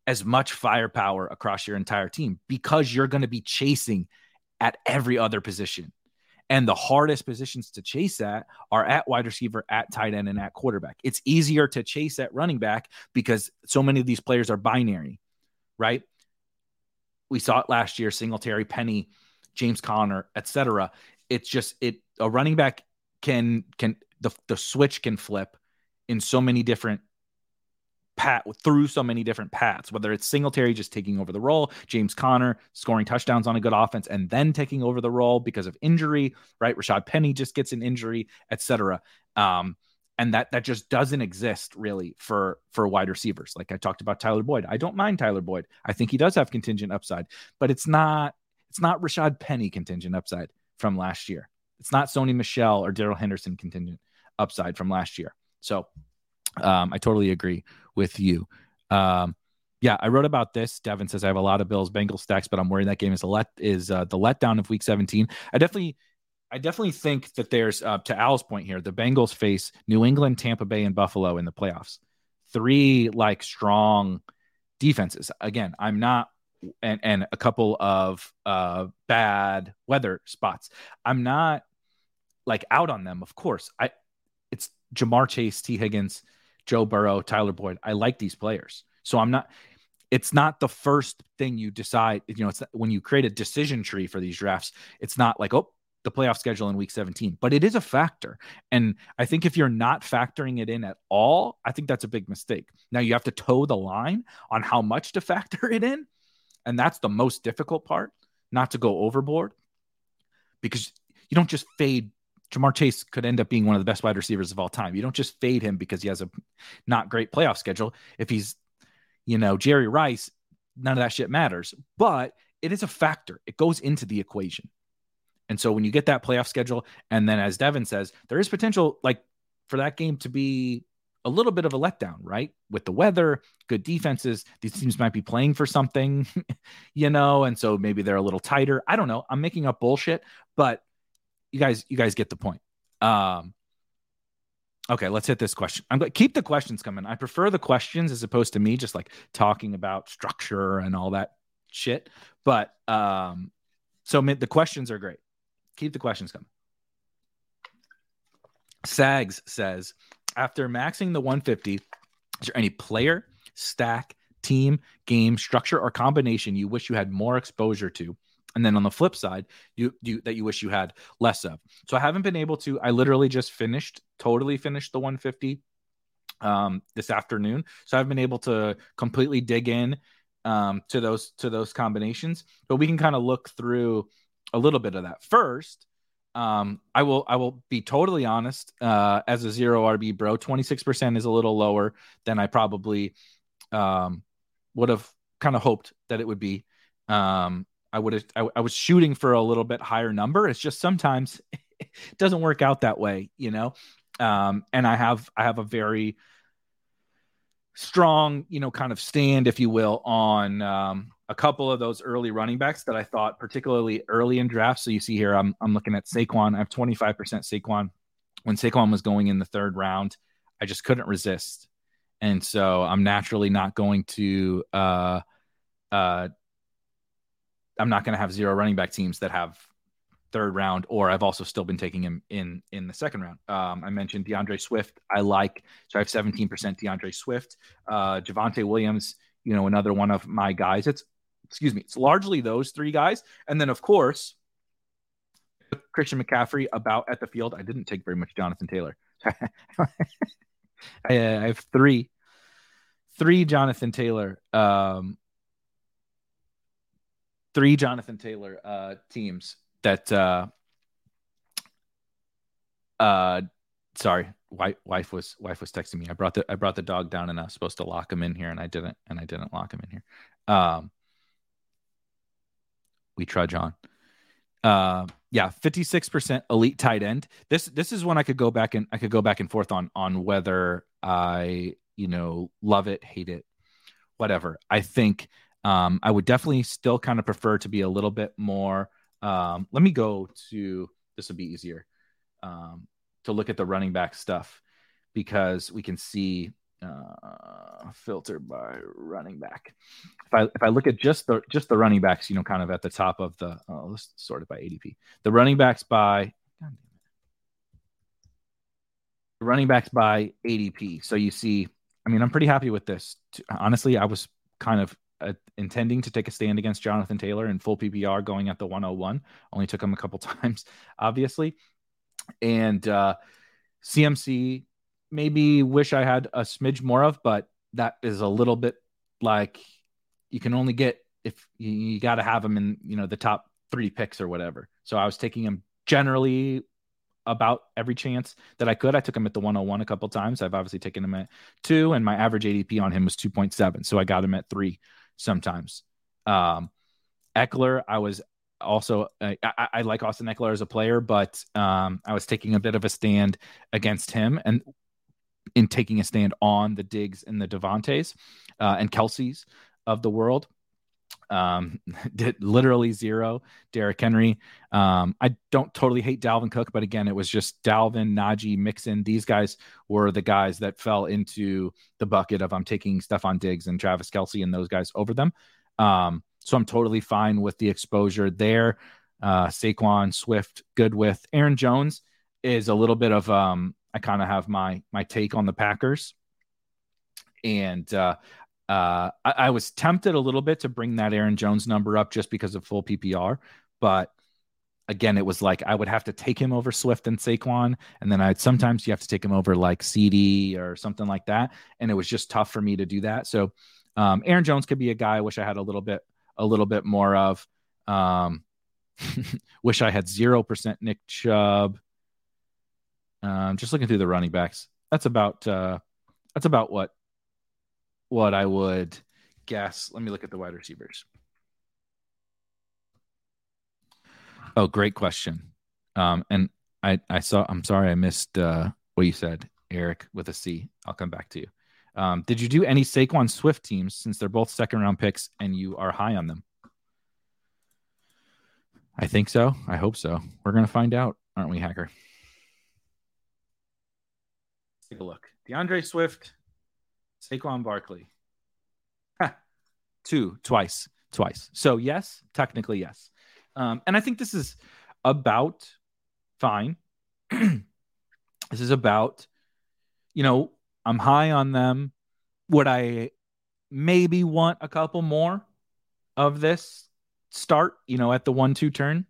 as much firepower across your entire team because you're going to be chasing at every other position. And the hardest positions to chase at are at wide receiver, at tight end, and at quarterback. It's easier to chase at running back because so many of these players are binary, right? We saw it last year Singletary, Penny, James Conner, etc. It's just it a running back can can the the switch can flip in so many different pat through so many different paths, whether it's Singletary just taking over the role, James Conner scoring touchdowns on a good offense and then taking over the role because of injury, right? Rashad Penny just gets an injury, etc. Um, and that that just doesn't exist really for for wide receivers. Like I talked about Tyler Boyd. I don't mind Tyler Boyd. I think he does have contingent upside, but it's not it's not Rashad Penny contingent upside from last year. It's not Sony Michel or Darrell Henderson contingent upside from last year. So um, I totally agree with you. Um, yeah, I wrote about this. Devin says I have a lot of Bills Bengals stacks, but I'm worried that game is a let is uh, the letdown of Week 17. I definitely, I definitely think that there's uh, to Al's point here. The Bengals face New England, Tampa Bay, and Buffalo in the playoffs. Three like strong defenses. Again, I'm not and and a couple of uh bad weather spots. I'm not like out on them, of course. I it's Ja'Marr Chase, Tee Higgins, Joe Burrow, Tyler Boyd. I like these players. So I'm not it's not the first thing you decide, you know, it's when you create a decision tree for these drafts, it's not like, oh, the playoff schedule in week 17, but it is a factor. And I think if you're not factoring it in at all, I think that's a big mistake. Now you have to toe the line on how much to [laughs] factor it in. And that's the most difficult part, not to go overboard because you don't just fade. Ja'Marr Chase could end up being one of the best wide receivers of all time. You don't just fade him because he has a not great playoff schedule. If he's, you know, Jerry Rice, none of that shit matters. But it is a factor, it goes into the equation. And so when you get that playoff schedule, and then as Devin says, there is potential like for that game to be a little bit of a letdown, right? With the weather, good defenses, these teams might be playing for something, [laughs] you know, and so maybe they're a little tighter. I don't know. I'm making up bullshit, but you guys, you guys get the point. Um, okay, let's hit this question. I'm going to keep the questions coming. I prefer the questions as opposed to me just like talking about structure and all that shit. But um, so the questions are great. Keep the questions coming. Sags says, after maxing the 150, is there any player, stack, team, game, structure, or combination you wish you had more exposure to? And then on the flip side, you, you that you wish you had less of. So I haven't been able to. I literally just finished, totally finished the 150 um, this afternoon. So I've been able to completely dig in um, to those to those combinations. But we can kind of look through a little bit of that first. Um, I will I will be totally honest. Uh, as a zero RB bro, twenty six percent is a little lower than I probably um, would have kind of hoped that it would be. Um, I would have I, I, was shooting for a little bit higher number. It's just sometimes [laughs] it doesn't work out that way, you know. Um, and I have I have a very strong, you know, kind of stand, if you will, on um, a couple of those early running backs that I thought particularly early in drafts. So you see here, I'm I'm looking at Saquon. I have 25% Saquon. When Saquon was going in the third round, I just couldn't resist, and so I'm naturally not going to. Uh, uh, I'm not going to have zero running back teams that have third round, or I've also still been taking him in in the second round. Um, I mentioned D'Andre Swift. I like so I have 17% D'Andre Swift. Uh, Javonte Williams, you know, another one of my guys. It's excuse me, it's largely those three guys, and then of course Christian McCaffrey about at the field. I didn't take very much Jonathan Taylor. [laughs] I, I, have three, three Jonathan Taylor, um, three Jonathan Taylor uh, teams that uh uh sorry wife, wife was wife was texting me. I brought the i brought the dog down and i was supposed to lock him in here and i didn't and i didn't lock him in here. Um we trudge on. Uh yeah 56% elite tight end. This this is when i could go back and i could go back and forth on on whether i you know love it hate it whatever. I think um i would definitely still kind of prefer to be a little bit more um, let me go to this would be easier um, to look at the running back stuff because we can see uh, filter by running back. If I if I look at just the just the running backs, you know, kind of at the top of the oh, let's sort it by ADP. The running backs by the running backs by ADP. So you see, I mean, I'm pretty happy with this. Honestly, I was kind of uh, intending to take a stand against Jonathan Taylor in full PPR going at the 101. Only took him a couple [laughs] times, obviously. And uh, CMC, maybe wish I had a smidge more of, but that is a little bit like you can only get if you, you got to have him in, you know, the top three picks or whatever. So I was taking him generally about every chance that I could. I took him at the 101 a couple times. I've obviously taken him at two, and my average ADP on him was 2.7. So I got him at three sometimes. Um, Ekeler, I was also I, I, like Austin Ekeler as a player, but um, I was taking a bit of a stand against him and in taking a stand on the Diggs and the Davantes uh, and Kelce's of the world. Um, [laughs] did literally zero. Derrick Henry. Um, I don't totally hate Dalvin Cook, but again, it was just Dalvin, Najee, Mixon. These guys were the guys that fell into the bucket of I'm taking Stefon Diggs and Travis Kelce and those guys over them. Um, so I'm totally fine with the exposure there. Uh, Saquon, Swift, good with Aaron Jones is a little bit of um, I kind of have my my take on the Packers, and uh, uh, I, I, was tempted a little bit to bring that Aaron Jones number up just because of full PPR, but again, it was like I would have to take him over Swift and Saquon, and then I'd sometimes you have to take him over like CD or something like that, and it was just tough for me to do that. So um, Aaron Jones could be a guy I wish I had a little bit a little bit more of. Um, [laughs] wish I had zero percent Nick Chubb. Um, just looking through the running backs. That's about uh, that's about what what I would guess. Let me look at the wide receivers. Oh, great question. Um, and I, I saw, I'm sorry, I missed uh, what you said, Eric, with a C. I'll come back to you. Um, did you do any Saquon Swift teams since they're both second round picks and you are high on them? I think so. I hope so. We're going to find out, aren't we, Hacker? take a look. D'Andre Swift, Saquon Barkley. Two, twice, twice. So, yes, technically, yes. Um, and I think this is about fine. [clears throat] this is about, you know, I'm high on them. Would I maybe want a couple more of this start, you know, at the one two turn?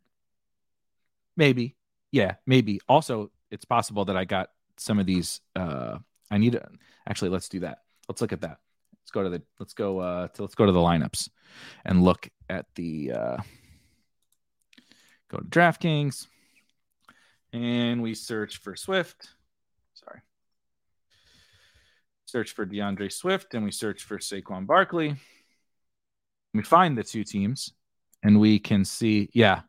Maybe. Yeah, maybe. Also, it's possible that I got some of these. Uh, I need to actually, let's do that. Let's look at that. Let's go to the let's go uh to let's go to the lineups and look at the uh go to DraftKings and we search for Swift. Sorry. Search for D'Andre Swift and we search for Saquon Barkley. We find the two teams and we can see, yeah,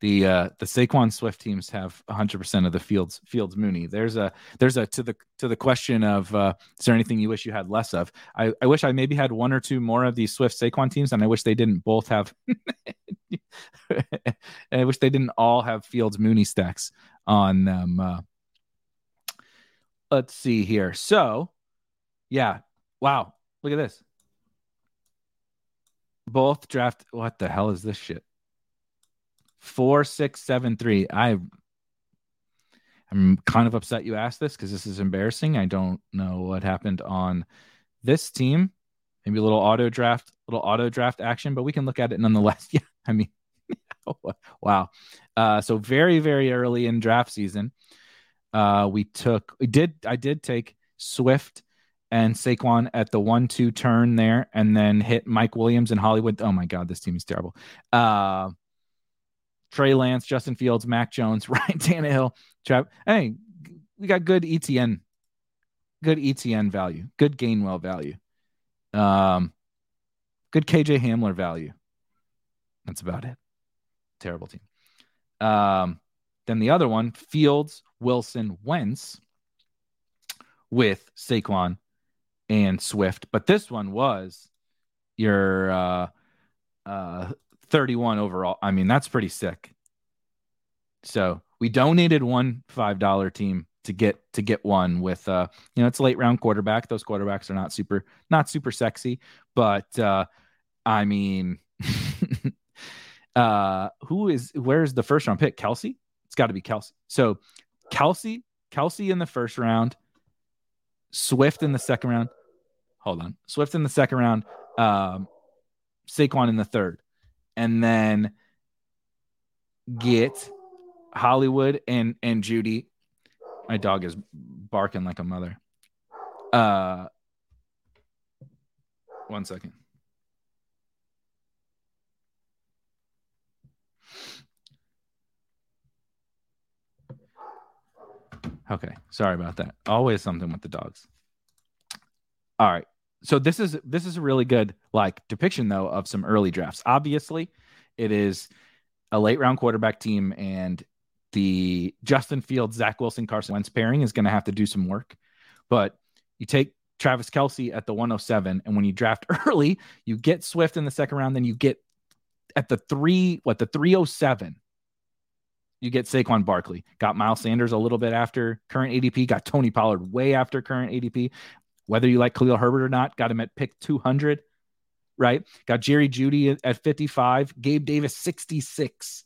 the uh, the Saquon Swift teams have 100 percent of the Fields Fields Mooney. There's a there's a to the to the question of uh, is there anything you wish you had less of? I, I wish I maybe had one or two more of these Swift Saquon teams, and I wish they didn't both have. [laughs] I wish they didn't all have Fields Mooney stacks on them. Uh, let's see here. So, yeah, wow, look at this. Both draft. What the hell is this shit? Four, six, seven, three. I I'm kind of upset you asked this because this is embarrassing. I don't know what happened on this team. Maybe a little auto draft, little auto draft action, but we can look at it nonetheless. [laughs] Yeah, I mean, [laughs] wow. Uh, so very, very early in draft season, uh, we took, we did, I did take Swift and Saquon at the one-two turn there, and then hit Mike Williams and Hollywood. Oh my God, this team is terrible. Uh, Trey Lance, Justin Fields, Mac Jones, [laughs] Ryan Tannehill, Trav. Hey, we got good ETN, good ETN value, good Gainwell value, um, good KJ Hamler value. That's about it. Terrible team. Um, then the other one, Fields, Wilson, Wentz, with Saquon and Swift. But this one was your uh, uh, 31 overall. I mean, that's pretty sick. So we donated one five dollar team to get to get one with uh you know it's a late round quarterback. Those quarterbacks are not super not super sexy, but uh I mean [laughs] uh who is where's the first round pick? Kelce? It's got to be Kelce. So Kelce, Kelce in the first round, Swift in the second round. Hold on. Swift in the second round, um Saquon in the third and then get Hollywood and and Jeudy. My dog is barking like a mother. Uh one second. Okay, sorry about that. Always something with the dogs. All right so this is this is a really good like depiction though of some early drafts. Obviously, it is a late round quarterback team, and the Justin Fields, Zach Wilson, Carson Wentz pairing is going to have to do some work. But you take Travis Kelce at the 107, and when you draft [laughs] early, you get Swift in the second round, then you get at the three, what the 307, you get Saquon Barkley. Got Miles Sanders a little bit after current ADP. Got Tony Pollard way after current ADP. Whether you like Khalil Herbert or not, got him at pick 200, right? Got Jerry Jeudy at 55, Gabe Davis 66,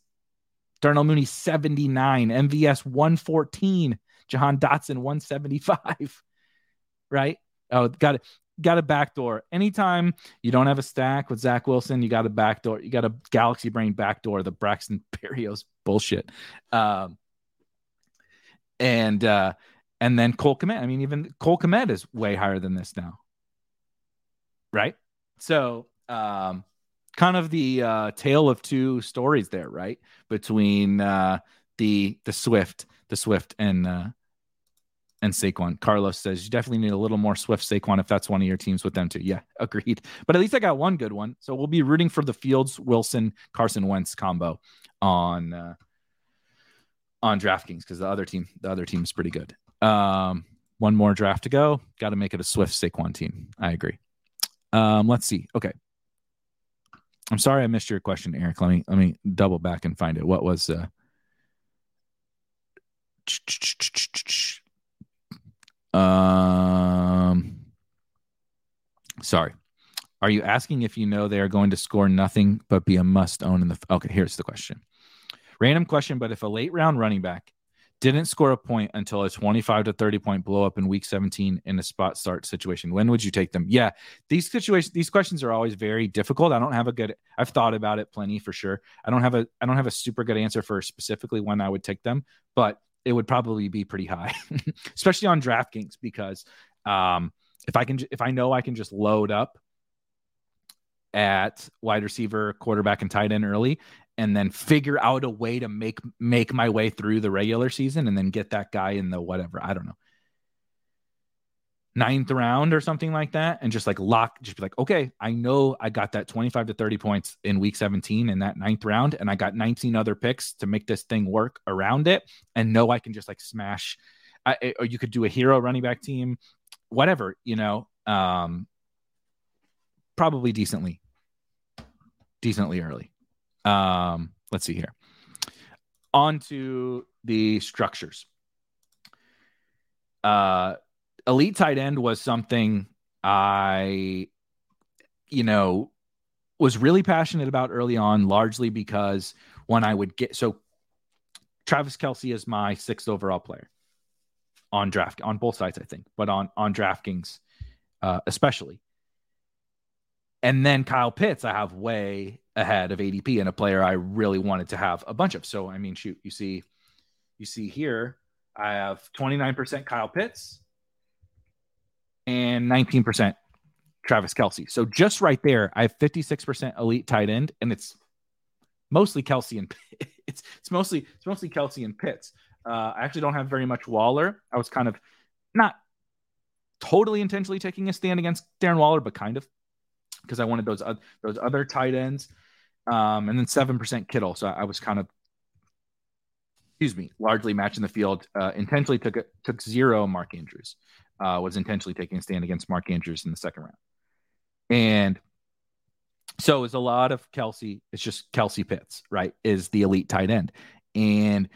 Darnell Mooney 79, MVS 114, Jahan Dotson 175, [laughs] right? Oh, got it. Got a backdoor. Anytime you don't have a stack with Zach Wilson, you got a backdoor. You got a Galaxy Brain backdoor, the Braxton Berrios bullshit. Um, and uh, and then Cole Kmet. I mean, even Cole Kmet is way higher than this now. Right. So, um, kind of the uh, tale of two stories there, right? Between uh, the the Swift, the Swift, and uh, and Saquon. Carlos says you definitely need a little more Swift Saquon if that's one of your teams with them too. Yeah, [laughs] agreed. But at least I got one good one. So we'll be rooting for the Fields, Wilson, Carson Wentz combo on uh, on DraftKings because the other team, the other team is pretty good. Um, one more draft to go. Got to make it a Swift Saquon team. I agree. Um, let's see. Okay. I'm sorry I missed your question, Eric. Let me let me double back and find it. What was uh um sorry. Are you asking if you know they are going to score nothing but be a must own in the Okay, here's the question. Random question, but if a late round running back didn't score a point until a 25 to 30 point blow up in week 17 in a spot start situation. When would you take them? Yeah these situations these questions are always very difficult. I don't have a good i've thought about it plenty for sure. I don't have a i don't have a super good answer for specifically when i would take them but it would probably be pretty high [laughs] especially on draftkings because um if i can if i know i can just load up at wide receiver quarterback and tight end early and then figure out a way to make make my way through the regular season and then get that guy in the whatever. I don't know. ninth round or something like that and just like lock just be like okay i know i got that 25 to 30 points in week 17 in that ninth round and i got 19 other picks to make this thing work around it and know i can just like smash I, or you could do a hero running back team whatever you know um probably decently decently early um let's see here on to the structures uh elite tight end was something I, you know, was really passionate about early on, largely because when I would get so Travis Kelce is my sixth overall player on draft on both sides, I think, but on on DraftKings uh, especially. And then Kyle Pitts, I have way ahead of ADP and a player I really wanted to have a bunch of. So I mean, shoot, you see, you see here, I have 29% Kyle Pitts, and 19% Travis Kelce. So just right there, I have 56% elite tight end, and it's mostly Kelce and [laughs] it's it's mostly it's mostly Kelce and Pitts. Uh, I actually don't have very much Waller. I was kind of not totally intentionally taking a stand against Darren Waller, but kind of because I wanted those uh, those other tight ends, um, and then seven percent Kittle. So I was kind of excuse me, largely matching the field. Uh, intentionally took it took zero Mark Andrews uh, was intentionally taking a stand against Mark Andrews in the second round. And so it's a lot of Kelce. It's just Kelce Pitts, right? Is the elite tight end. And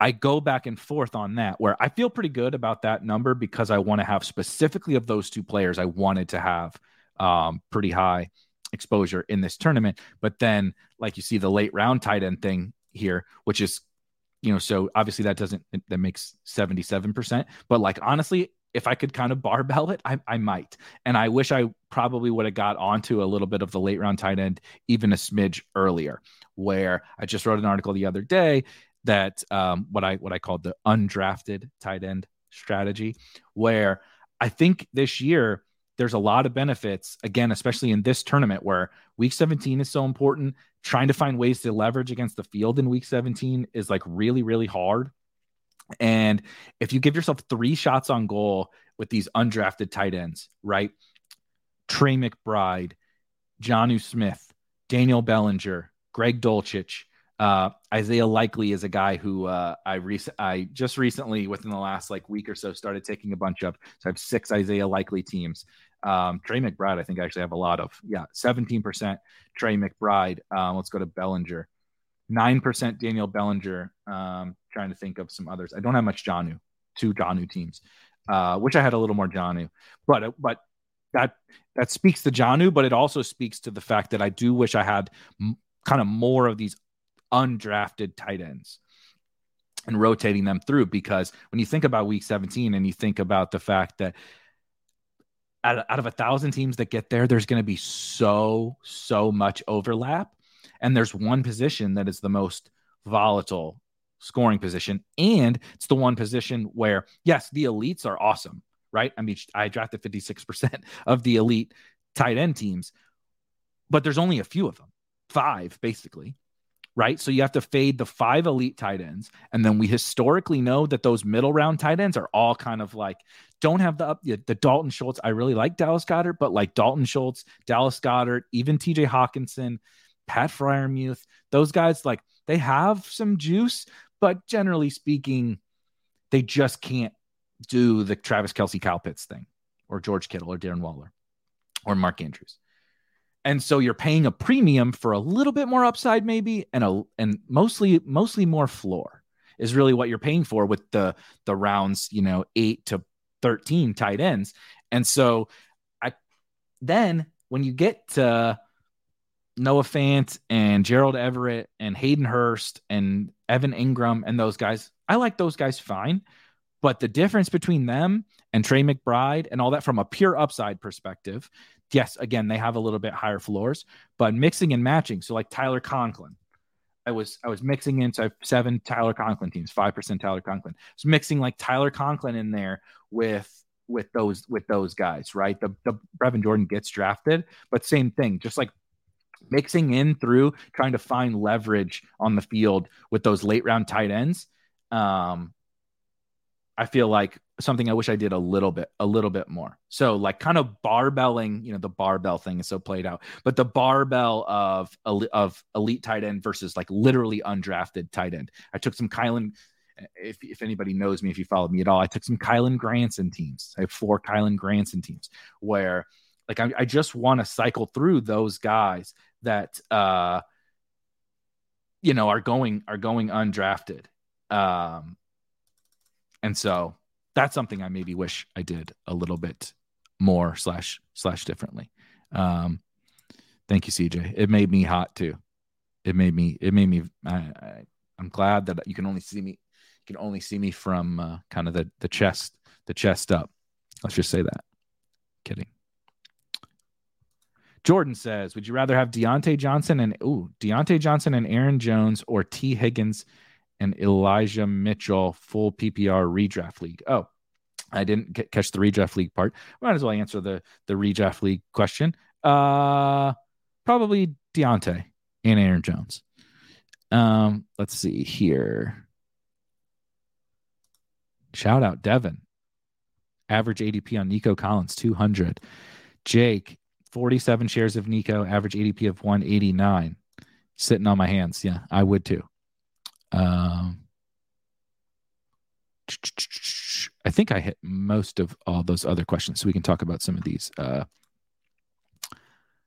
I go back and forth on that where I feel pretty good about that number because I want to have specifically of those two players, I wanted to have um, pretty high exposure in this tournament. But then, like you see, the late round tight end thing here, which is you know, so obviously that doesn't that makes 77%. But like honestly, if I could kind of barbell it, I, I might. And I wish I probably would have got onto a little bit of the late round tight end even a smidge earlier, where I just wrote an article the other day that um, what I what I called the undrafted tight end strategy, where I think this year there's a lot of benefits again, especially in this tournament where week 17 is so important trying to find ways to leverage against the field in week 17 is like really, really hard. And if you give yourself three shots on goal with these undrafted tight ends, right? Trey McBride, Jonnu Smith, Daniel Bellinger, Greg Dulcich, uh, Isaiah Likely is a guy who uh, I rec- I just recently, within the last like week or so, started taking a bunch of. So I have six Isaiah Likely teams. Um, Trey McBride, I think I actually have a lot of. Yeah, 17% Trey McBride. Um, let's go to Bellinger. 9% Daniel Bellinger. Um, trying to think of some others. I don't have much Jonnu, two Jonnu teams. Uh, which I had a little more Jonnu. But but that that speaks to Jonnu, but it also speaks to the fact that I do wish I had m- kind of more of these undrafted tight ends and rotating them through because when you think about week 17 and you think about the fact that out of, out of a thousand teams that get there, there's going to be so, so much overlap. And there's one position that is the most volatile scoring position. And it's the one position where, yes, the elites are awesome, right? I mean, I drafted 56% [laughs] of the elite tight end teams, but there's only a few of them, five basically right? So you have to fade the five elite tight ends. And then we historically know that those middle round tight ends are all kind of like, don't have the up the Dalton Schultz. I really like Dallas Goedert, but like Dalton Schultz, Dallas Goedert, even TJ Hockenson, Pat Freiermuth, those guys, like they have some juice, but generally speaking, they just can't do the Travis Kelce Kyle Pitts thing or George Kittle or Darren Waller or Mark Andrews. And so you're paying a premium for a little bit more upside, maybe, and a and mostly mostly more floor is really what you're paying for with the the rounds, you know, eight to 13 tight ends. And so I then when you get to Noah Fant and Gerald Everett and Hayden Hurst and Evan Engram and those guys, I like those guys fine. But the difference between them and Trey McBride and all that from a pure upside perspective yes, again, they have a little bit higher floors, but mixing and matching. So like Tyler Conklin, I was I was mixing into seven Tyler Conklin teams, five percent Tyler Conklin. So mixing like Tyler Conklin in there with with those with those guys, right? The the Brevin Jordan gets drafted, but same thing, just like mixing in through trying to find leverage on the field with those late round tight ends. Um, I feel like something I wish I did a little bit, a little bit more. So like kind of barbelling, you know, the barbell thing is so played out, but the barbell of of elite tight end versus like literally undrafted tight end. I took some Kylen. If, if anybody knows me, if you followed me at all, I took some Kylen Granson teams. I have four Kylen Granson teams where like I, I just want to cycle through those guys that uh you know are going are going undrafted. Um and so that's something I maybe wish I did a little bit more slash slash differently. Um, thank you, CJ. It made me hot too. It made me. It made me. I, I, am glad that you can only see me. You can only see me from uh, kind of the the chest, the chest up. Let's just say that. Kidding. Jordan says, "Would you rather have Diontae Johnson and ooh Diontae Johnson and Aaron Jones or Tee Higgins and Elijah Mitchell full PPR redraft league. Oh, I didn't catch the redraft league part. Might as well answer the the redraft league question. Uh, probably Diontae and Aaron Jones. Um, let's see here. Shout out Devin. Average ADP on Nico Collins 200. Jake 47 shares of Nico. Average ADP of 189. Sitting on my hands. Yeah, I would too. Um, I think I hit most of all those other questions, so we can talk about some of these. Uh,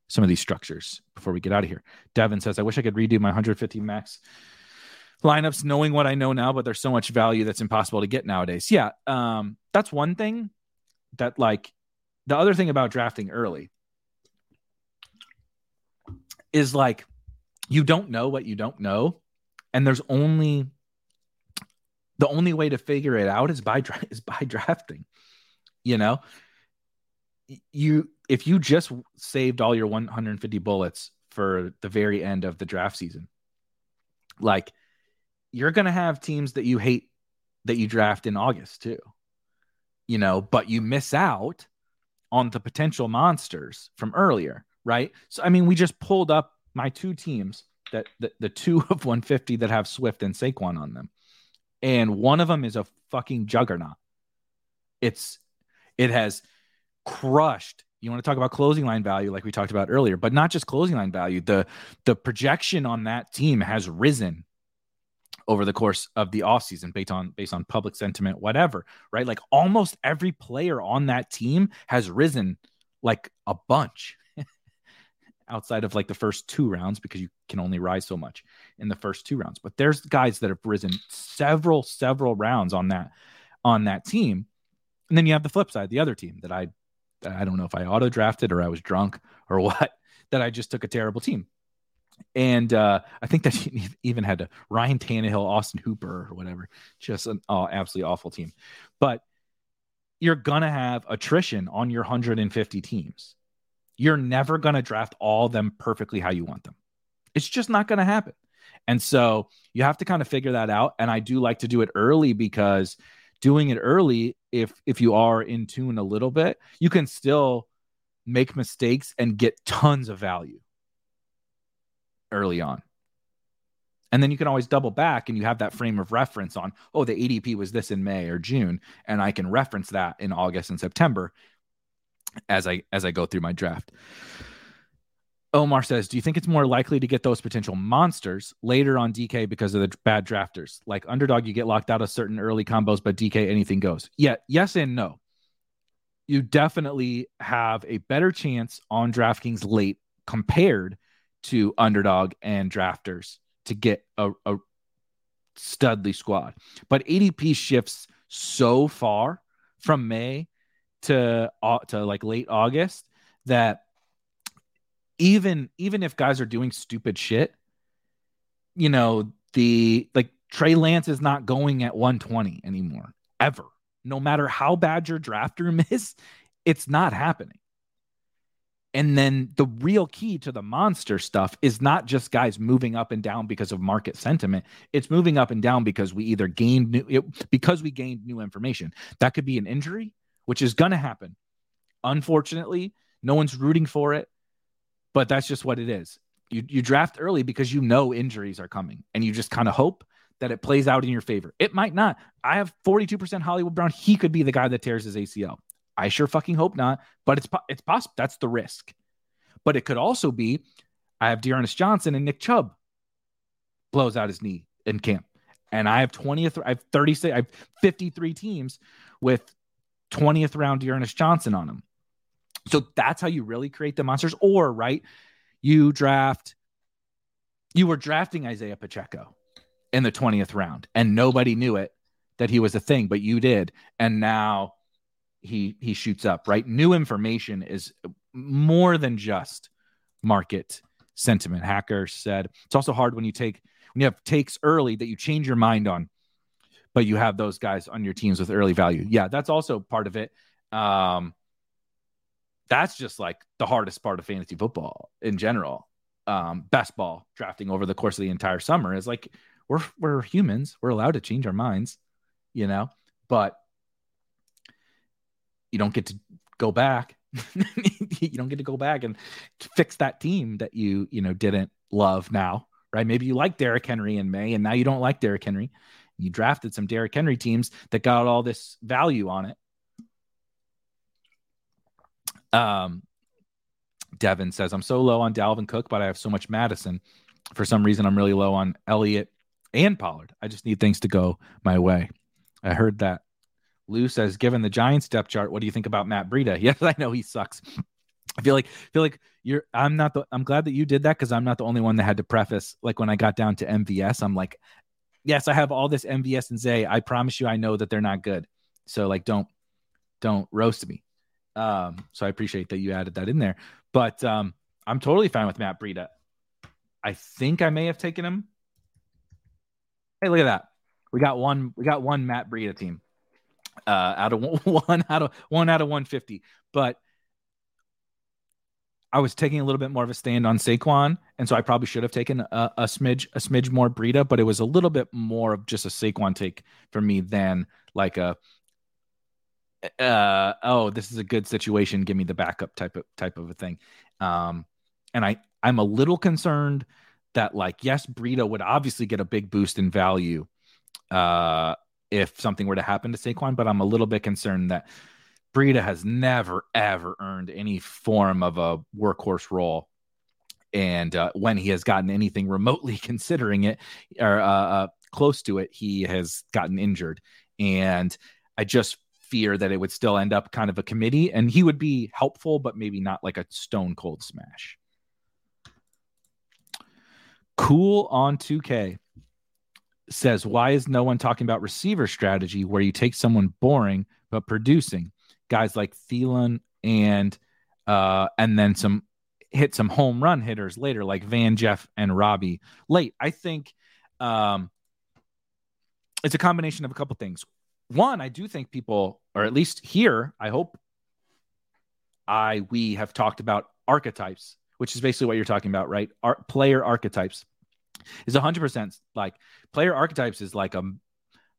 some of these structures before we get out of here. Devin says, I wish I could redo my 150 max lineups knowing what I know now, but there's so much value that's impossible to get nowadays. Yeah. Um, that's one thing that like the other thing about drafting early is like you don't know what you don't know and there's only the only way to figure it out is by [laughs] is by drafting you know? You if you just saved all your 150 bullets for the very end of the draft season like you're going to have teams that you hate that you draft in August too you know? But you miss out on the potential monsters from earlier right? So i mean we just pulled up my two teams that the, the two [laughs] of 150 that have Swift and Saquon on them. And one of them is a fucking juggernaut. It's it has crushed. You want to talk about closing line value like we talked about earlier, but not just closing line value. The the projection on that team has risen over the course of the offseason based on based on public sentiment, whatever, right? Like almost every player on that team has risen like a bunch outside of like the first two rounds because you can only rise so much in the first two rounds. But there's guys that have risen several, several rounds on that on that team. And then you have the flip side, the other team that I I don't know if I auto drafted or I was drunk or [laughs] what, that I just took a terrible team. And uh, I think that [laughs] even had to Ryan Tannehill, Austin Hooper, or whatever. Just an oh, absolutely awful team. But you're gonna have attrition on your 150 teams you're never going to draft all them perfectly how you want them. It's just not going to happen. And so you have to kind of figure that out. And I do like to do it early because doing it early, if if you are in tune a little bit, you can still make mistakes and get tons of value early on. And then you can always double back and you have that frame of reference on, oh, the ADP was this in May or June. And I can reference that in August and September as I as I go through my draft. Omar says, "Do you think it's more likely to get those potential monsters later on DK because of the bad drafters? Like underdog, you get locked out of certain early combos, but DK anything goes. Yeah, yes and no. You definitely have a better chance on DraftKings late compared to underdog and drafters to get a, a studly squad. But ADP shifts so far from May to uh, to like late August that even even if guys are doing stupid shit, you know, the like Trey Lance is not going at 120 anymore ever. No matter how bad your draft room [laughs] is, it's not happening. And then the real key to the monster stuff is not just guys moving up and down because of market sentiment. It's moving up and down because we either gained new it, because we gained new information. That could be an injury which is going to happen. Unfortunately, no one's rooting for it, but that's just what it is. You, you draft early because you know injuries are coming and you just kind of hope that it plays out in your favor. It might not. I have 42% Hollywood Brown. He could be the guy that tears his ACL. I sure fucking hope not, but it's it's possible. That's the risk. But it could also be I have D'Ernest Johnson and Nick Chubb blows out his knee in camp. And I have 20th, I have 36, I have 53 teams with 20th round D'Ernest Johnson on him. So that's how you really create the monsters. Or, right, you draft, you were drafting Isaiah Pacheco in the 20th round and nobody knew it that he was a thing, but you did. And now he he shoots up, right? New information is more than just market sentiment. Hacker said it's also hard when you take when you have takes early that you change your mind on, but you have those guys on your teams with early value. Yeah, that's also part of it. Um, that's just like the hardest part of fantasy football in general. Um, best ball drafting over the course of the entire summer is like we're we're humans. We're allowed to change our minds, you know, but you don't get to go back. [laughs] you don't get to go back and fix that team that you, you know, didn't love now, right? Maybe you like Derrick Henry in May and now you don't like Derrick Henry. You drafted some Derrick Henry teams that got all this value on it. Um, Devin says, I'm so low on Dalvin Cook, but I have so much Mattison. For some reason, I'm really low on Elliott and Pollard. I just need things to go my way. I heard that Lou says, given the Giants depth chart, what do you think about Matt Breida? [laughs] Yes, I know he sucks. I feel like I feel like you're I'm not the I'm glad that you did that because I'm not the only one that had to preface like when I got down to MVS, I'm like, yes, I have all this MVS and Zay. I promise you I know that they're not good. So like don't don't roast me. Um, so I appreciate that you added that in there. But um, I'm totally fine with Matt Breida. I think I may have taken him. Hey, look at that. We got one. We got one Matt Breida team uh, out of [laughs] one out of one out of 150. But I was taking a little bit more of a stand on Saquon, and so I probably should have taken a, a smidge a smidge more Breida, but it was a little bit more of just a Saquon take for me than like a uh oh this is a good situation give me the backup type of type of a thing. Um and i i'm a little concerned that like yes Breida would obviously get a big boost in value uh if something were to happen to Saquon, but I'm a little bit concerned that Breida has never ever earned any form of a workhorse role. And uh, when he has gotten anything remotely [laughs] considering it or uh, uh, close to it, he has gotten injured. And I just fear that it would still end up kind of a committee and he would be helpful, but maybe not like a stone cold smash. Cool on 2K says, Why is no one talking about receiver strategy where you take someone boring but producing? Guys like Thielen and uh, and then some hit some home run hitters later, like Van Jeff and Robbie late. I think um, it's a combination of a couple things. One, I do think people, or at least here, I hope I we have talked about archetypes, which is basically what you're talking about, right? Ar- player archetypes is 100% like player archetypes is like a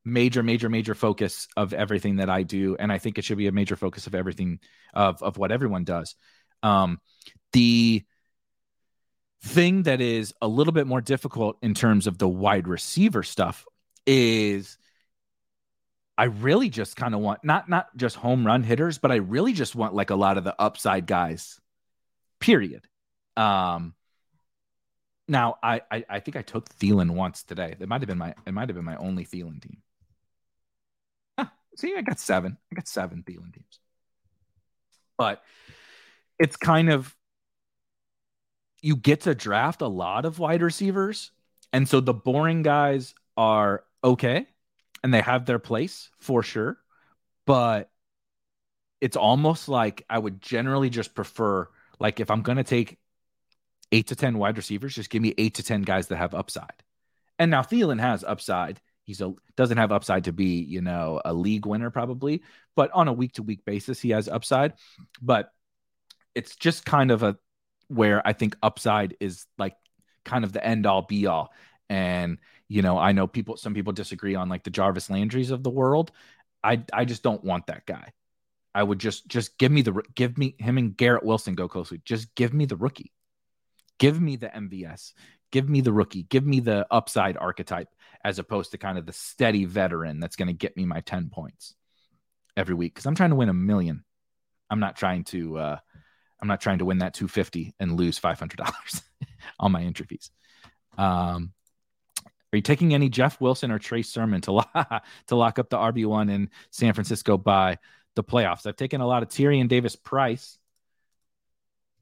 major major major focus of everything that I do and I think it should be a major focus of everything of of what everyone does. Um the thing that is a little bit more difficult in terms of the wide receiver stuff is I really just kind of want not not just home run hitters, but I really just want like a lot of the upside guys. Period. Um now, I, I, I think I took Thielen once today. It might have been my it might have been my only Thielen team. See, I got seven. I got seven Thielen teams. But it's kind of you get to draft a lot of wide receivers, and so the boring guys are okay, and they have their place for sure. But it's almost like I would generally just prefer like if I'm gonna take eight to 10 wide receivers. Just give me eight to 10 guys that have upside. And now Thielen has upside. He's a doesn't have upside to be, you know, a league winner probably, but on a week to week basis, he has upside. But it's just kind of a where I think upside is like kind of the end all be all. And, you know, I know people, some people disagree on like the Jarvis Landrys of the world. I, I just don't want that guy. I would just, just give me the, give me him and Garrett Wilson go closely. Just give me the rookie. Give me the MVS. Give me the rookie. Give me the upside archetype as opposed to kind of the steady veteran that's going to get me my 10 points every week because I'm trying to win a million. I'm not trying to uh I'm not trying to win that 250 and lose $500 [laughs] on my entry fees. Um are you taking any Jeff Wilson or Trey Sermon to lock, [laughs] to lock up the RB1 in San Francisco by the playoffs? I've taken a lot of Tyrion Davis Price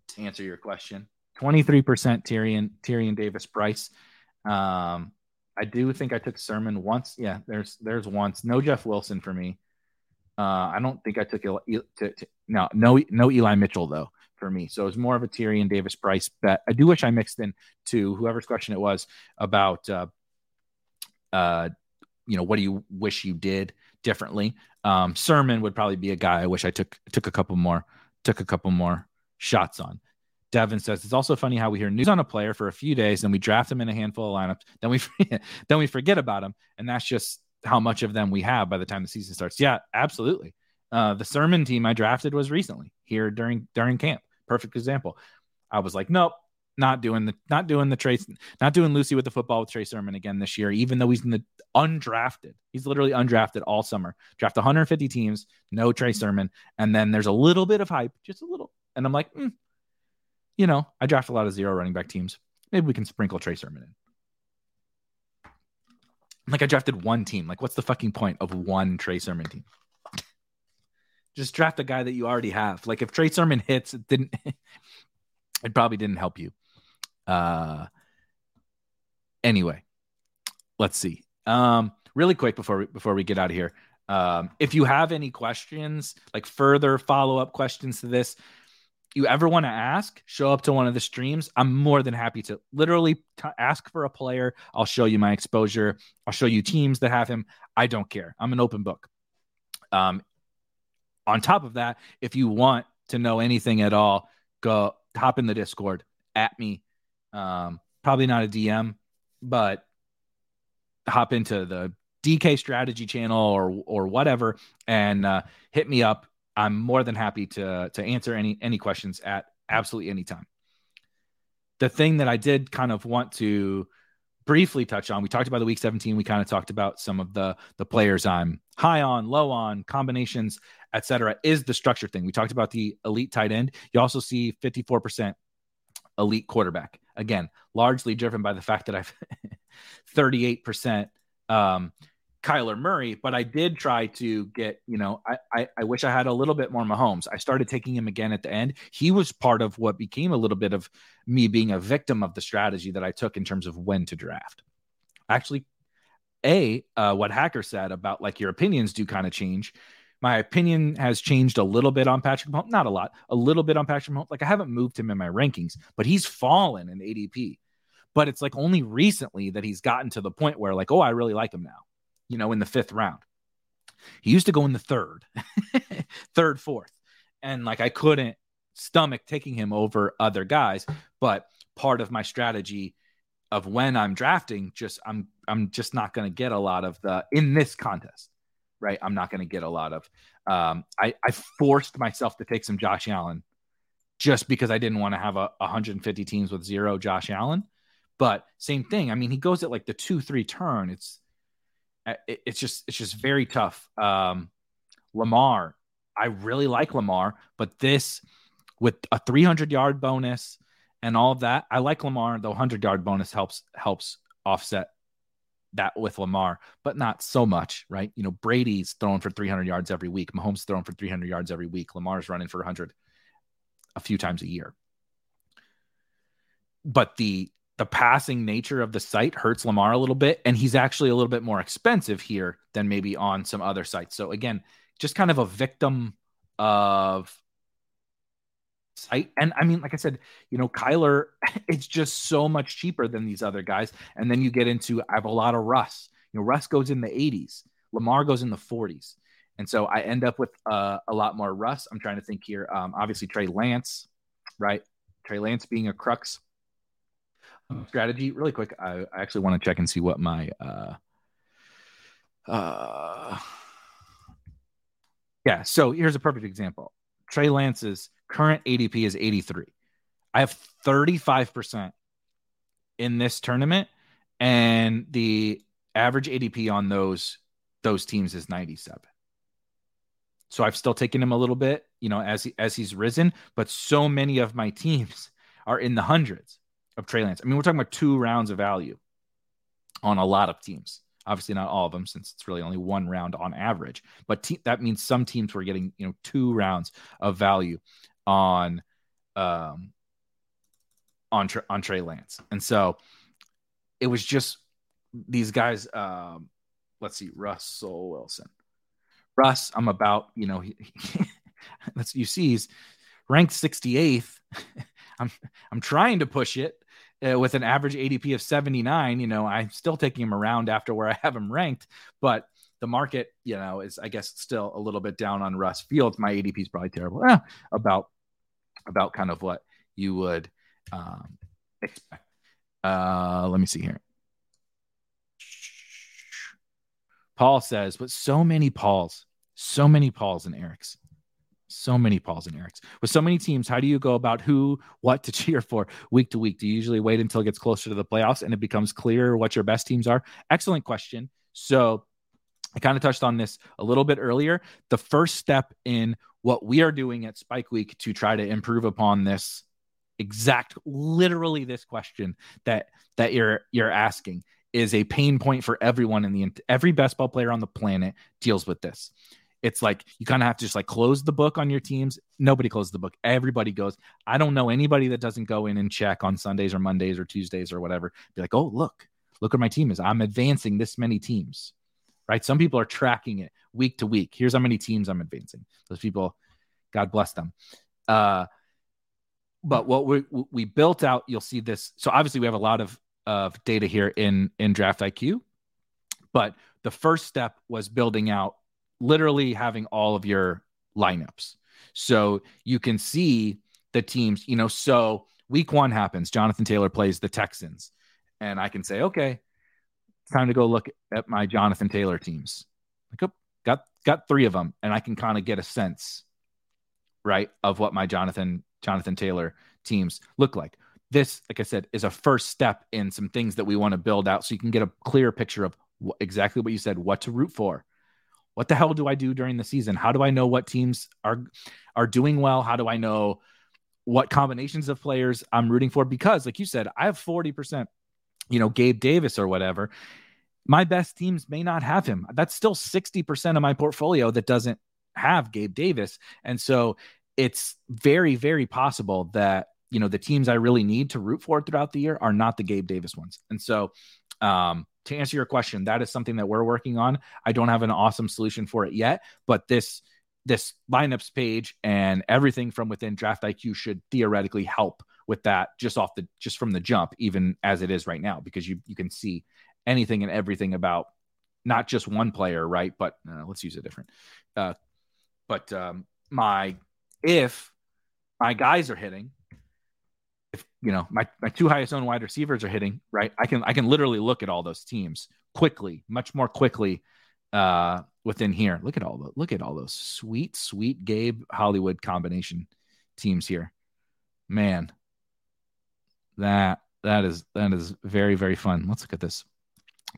to answer your question. 23% Tyrion Tyrion Davis Price. Um, I do think I took Sermon once. Yeah, there's there's once. No Jeff Wilson for me. Uh, I don't think I took Eli, to, to, no no no Eli Mitchell though for me. So it was more of a Tyrion Davis Price bet. I do wish I mixed in to whoever's question it was about uh, uh, you know, what do you wish you did differently? Um, Sermon would probably be a guy I wish I took took a couple more took a couple more shots on. Devin says it's also funny how we hear news on a player for a few days and we draft him in a handful of lineups, then we [laughs] then we forget about him, and that's just how much of them we have by the time the season starts. Yeah, absolutely. Uh, the Sermon team I drafted was recently here during during camp. Perfect example. I was like, nope, not doing the not doing the Trace, not doing Lucy with the football with Trey Sermon again this year, even though he's in the undrafted. He's literally undrafted all summer. Draft 150 teams, no Trey Sermon, and then there's a little bit of hype, just a little, and I'm like, mm, you know, I draft a lot of zero running back teams. Maybe we can sprinkle Trey Sermon in. Like I drafted one team. Like, what's the fucking point of one Trey Sermon team? Just draft a guy that you already have. Like if Trey Sermon hits, it didn't. [laughs] it probably didn't help you. Uh, anyway, let's see. Um, really quick before we, before we get out of here, um, if you have any questions, like further follow up questions to this, you ever want to ask, show up to one of the streams. I'm more than happy to literally t- ask for a player. I'll show you my exposure. I'll show you teams that have him. I don't care. I'm an open book. Um, on top of that, if you want to know anything at all, go hop in the Discord at me um, probably not a DM, but hop into the DK strategy channel or or whatever and uh, hit me up. I'm more than happy to to answer any any questions at absolutely any time. The thing that I did kind of want to briefly touch on, we talked about the week 17. We kind of talked about some of the the players I'm high on, low on, combinations, etc. Is the structure thing. We talked about the elite tight end. You also see 54% elite quarterback. Again, largely driven by the fact that I've [laughs] 38% um, Kyler Murray, but I did try to get, you know, I, I, I wish I had a little bit more Mahomes. I started taking him again at the end. He was part of what became a little bit of me being a victim of the strategy that I took in terms of when to draft. Actually, a uh, what Hacker said about like your opinions do kind of change my opinion has changed a little bit on Patrick Mahomes, not a lot, a little bit on Patrick Mahomes. Like I haven't moved him in my rankings, but he's fallen in ADP. But it's like only recently that he's gotten to the point where like, oh, I really like him now. You know, in the fifth round, he used to go in the third, [laughs] third, fourth, and like I couldn't stomach taking him over other guys. But part of my strategy of when I'm drafting, just I'm I'm just not going to get a lot of the in this contest right? I'm not going to get a lot of. Um, I, I forced myself to take some Josh Allen just because I didn't want to have a 150 teams with zero Josh Allen. But same thing. I mean, he goes at like the two three turn. It's it, it's just it's just very tough. Um, Lamar, I really like Lamar, but this with a 300 yard bonus and all of that, I like Lamar. The 100 yard bonus helps helps offset that with Lamar, but not so much, right? You know, Brady's throwing for 300 yards every week. Mahomes throwing for 300 yards every week. Lamar's running for 100 a few times a year. But the the passing nature of the site hurts Lamar a little bit, and he's actually a little bit more expensive here than maybe on some other sites. So again, just kind of a victim of site. And I mean, like I said, you know, Kyler, [laughs] it's just so much cheaper than these other guys. And then you get into, I have a lot of Russ. You know, Russ goes in the 80s, Lamar goes in the 40s. And so I end up with uh, a lot more Russ. I'm trying to think here. Um, obviously, Trey Lance, right? Trey Lance being a crux strategy. Really quick, I, I actually want to check and see what my. Uh, uh, yeah, so here's a perfect example. Trey Lance's current ADP is 83. I have 35% in this tournament, and the average ADP on those those teams is 97. So I've still taken him a little bit, you know, as he, as he's risen, but so many of my teams [laughs] are in the hundreds of Trey Lance. I mean, we're talking about two rounds of value on a lot of teams. Obviously, not all of them, since it's really only one round on average. But te- that means some teams were getting, you know, two rounds of value on, um, on on Trey Lance, and so it was just these guys. Um, let's see, Russell Wilson. Russ, I'm about, you know, [laughs] that's you see he's ranked 68th. [laughs] I'm I'm trying to push it uh, with an average ADP of 79. You know, I'm still taking him around after where I have him ranked, but the market, you know, is I guess still a little bit down on Russ Fields. My ADP is probably terrible. Eh, about about kind of what you would um, expect. Uh, let me see here. Paul says, but so many Pauls, so many Pauls and Erics, so many Pauls and Erics. With so many teams, how do you go about who, what to [laughs] cheer for week to week? Do you usually wait until it gets closer to the playoffs and it becomes clear what your best teams are? Excellent question. So I kind of touched on this a little bit earlier. The first step in what we are doing at Spike Week to try to improve upon this exact literally this question that that you're you're asking is a pain point for everyone in the every best ball player on the planet deals with this. It's like you kind of have to just like close the book on your teams. Nobody closes the book. Everybody goes. I don't know anybody that doesn't go in and check on Sundays or Mondays or Tuesdays or whatever. Be like, oh look, look where my team is. I'm advancing this many teams, right? Some people are tracking it week to week. Here's how many teams I'm advancing. Those people, God bless them. Uh, but what we we built out, you'll see this. So obviously we have a lot of of data here in in Draft IQ, but the first step was building out literally having all of your lineups. So you can see the teams, you know, so week 1 happens, Jonathan Taylor plays the Texans, and I can say, okay, it's time to go look at my Jonathan Taylor teams. Like, oh, got got 3 of them and I can kind of get a sense right of what my Jonathan Jonathan Taylor teams look like. This, like I said, is a first step in some things that we want to build out so you can get a clear picture of what, exactly what you said, what to root for. What the hell do I do during the season? How do I know what teams are are doing well? How do I know what combinations of players I'm rooting for? Because, like you said, I have 40%, you know, Gabe Davis or whatever. My best teams may not have him. That's still 60% of my portfolio that doesn't have Gabe Davis. And so it's very, very possible that you know the teams I really need to root for throughout the year are not the Gabe Davis ones. And so, um, to answer your question, that is something that we're working on. I don't have an awesome solution for it yet, but this this lineups page and everything from within Draft IQ should theoretically help with that just off the just from the jump, even as it is right now, because you you can see anything and everything about not just one player, right? But uh, let's use a different. Uh, but um, my if my guys are hitting, you know my, my two highest owned wide receivers are hitting, right? I can I can literally look at all those teams quickly, much more quickly uh within here. Look at all the look at all those sweet, sweet Gabe Hollywood combination teams here. Man, that that is that is very, very fun. Let's look at this.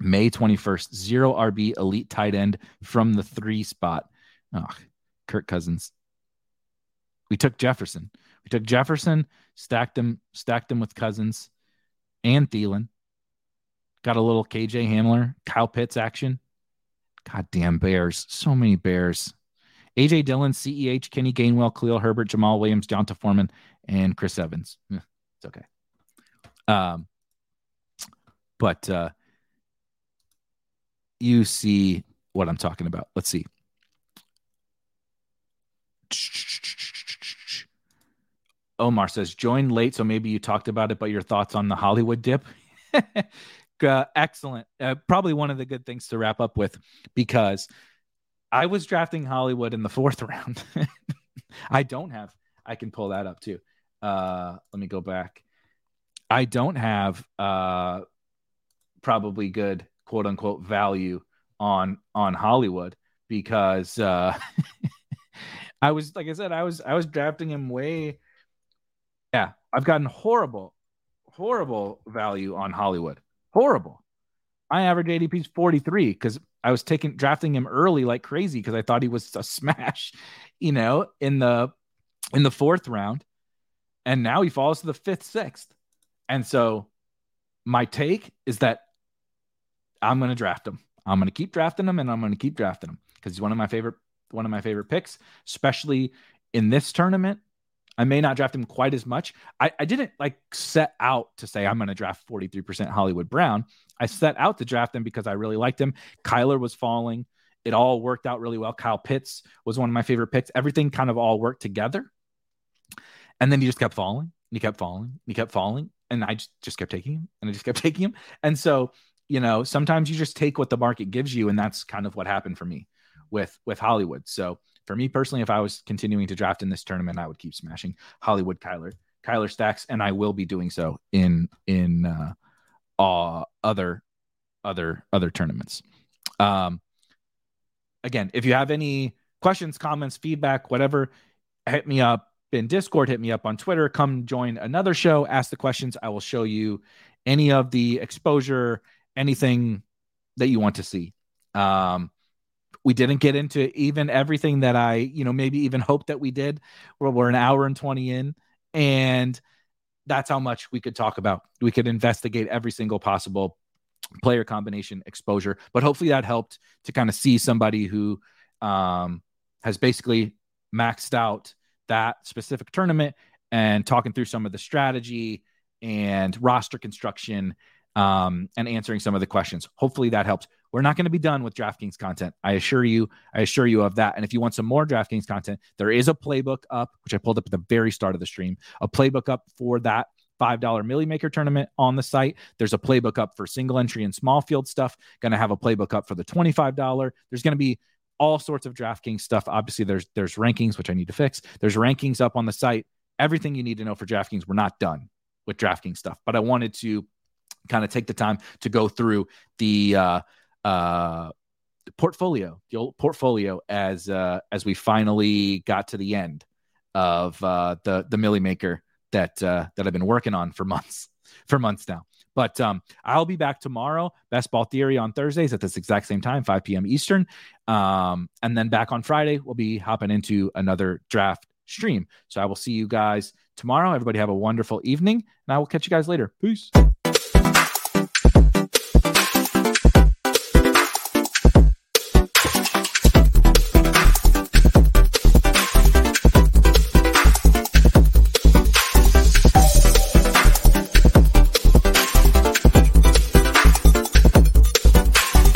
May 21st, zero RB elite tight end from the three spot. Oh, Kirk Cousins we took Jefferson. We took Jefferson, stacked him, stacked him with Cousins and Thielen. Got a little KJ Hamler, Kyle Pitts action. Goddamn Bears. So many Bears. AJ Dillon, CEH, Kenny Gainwell, Khalil Herbert, Jamaal Williams, D'Onta Foreman, and Chris Evans. [laughs] It's okay. Um, but uh, you see what I'm talking about. Let's see. Omar says, joined late, so maybe you talked about it, but your thoughts on the Hollywood dip? [laughs] uh, excellent. Uh, probably one of the good things to wrap up with because I was drafting Hollywood in the [laughs] fourth round. [laughs] I don't have, I can pull that up too. Uh, let me go back. I don't have uh, probably good quote unquote value on on Hollywood because uh, I was like I said I was I was drafting him way yeah, I've gotten horrible, horrible value on Hollywood. Horrible. My average ADP is 43 because I was taking drafting him early like crazy because I thought he was a [laughs] smash, you know, in the in the fourth round. And now he falls to the fifth, sixth. And so my take is that I'm going to draft him. I'm going to keep drafting him and I'm going to keep drafting him because he's one of my favorite one of my favorite picks, especially in this tournament. I may not draft him quite as much. I, I didn't like set out to say I'm going to draft 43% Hollywood Brown. I set out to draft him because I really liked him. Kyler was falling. It all worked out really well. Kyle Pitts was one of my favorite picks. Everything kind of all worked together. And then he just kept falling. And he kept falling. And he kept falling. And I just, just kept taking him. And I just kept [laughs] taking him. And so, you know, sometimes you just take what the market gives you. And that's kind of what happened for me with with Hollywood. So for me personally, if I was continuing to draft in this tournament, I would keep smashing Hollywood Kyler Kyler stacks, and I will be doing so in in uh, uh other other other tournaments. Um, again, if you have any questions, comments, feedback, whatever, hit me up in Discord, hit me up on Twitter, come join another show, ask the questions. I will show you any of the exposure, anything that you want to see. Um, we didn't get into even everything that I, you know, maybe even hoped that we did. We're, we're an hour and 20 in, and that's how much we could talk about. We could investigate every single possible player combination exposure, but hopefully that helped to kind of see somebody who um, has basically maxed out that specific tournament and talking through some of the strategy and roster construction um, and answering some of the questions. Hopefully that helps. We're not going to be done with DraftKings content. I assure you, I assure you of that. And if you want some more DraftKings content, there is a playbook up, which I pulled up at the very start of the stream, a playbook up for that $5 Milly Maker tournament on the site. There's a playbook up for single entry and small field stuff. Going to have a playbook up for the $25. There's going to be all sorts of DraftKings stuff. Obviously, there's there's rankings which I need to fix. There's rankings up on the site. Everything you need to know for DraftKings. We're not done with DraftKings stuff, but I wanted to kind of take the time to go through the uh, uh, portfolio, the old portfolio, as uh, as we finally got to the end of uh, the the Milly Maker that uh, that I've been working on for [laughs] months for months now. But um, I'll be back tomorrow. Best Ball Theory on Thursdays at this exact same time, 5 p.m. Eastern. Um, and then back on Friday, we'll be hopping into another draft stream. So I will see you guys tomorrow. Everybody have a wonderful evening, and I will catch you guys later. Peace.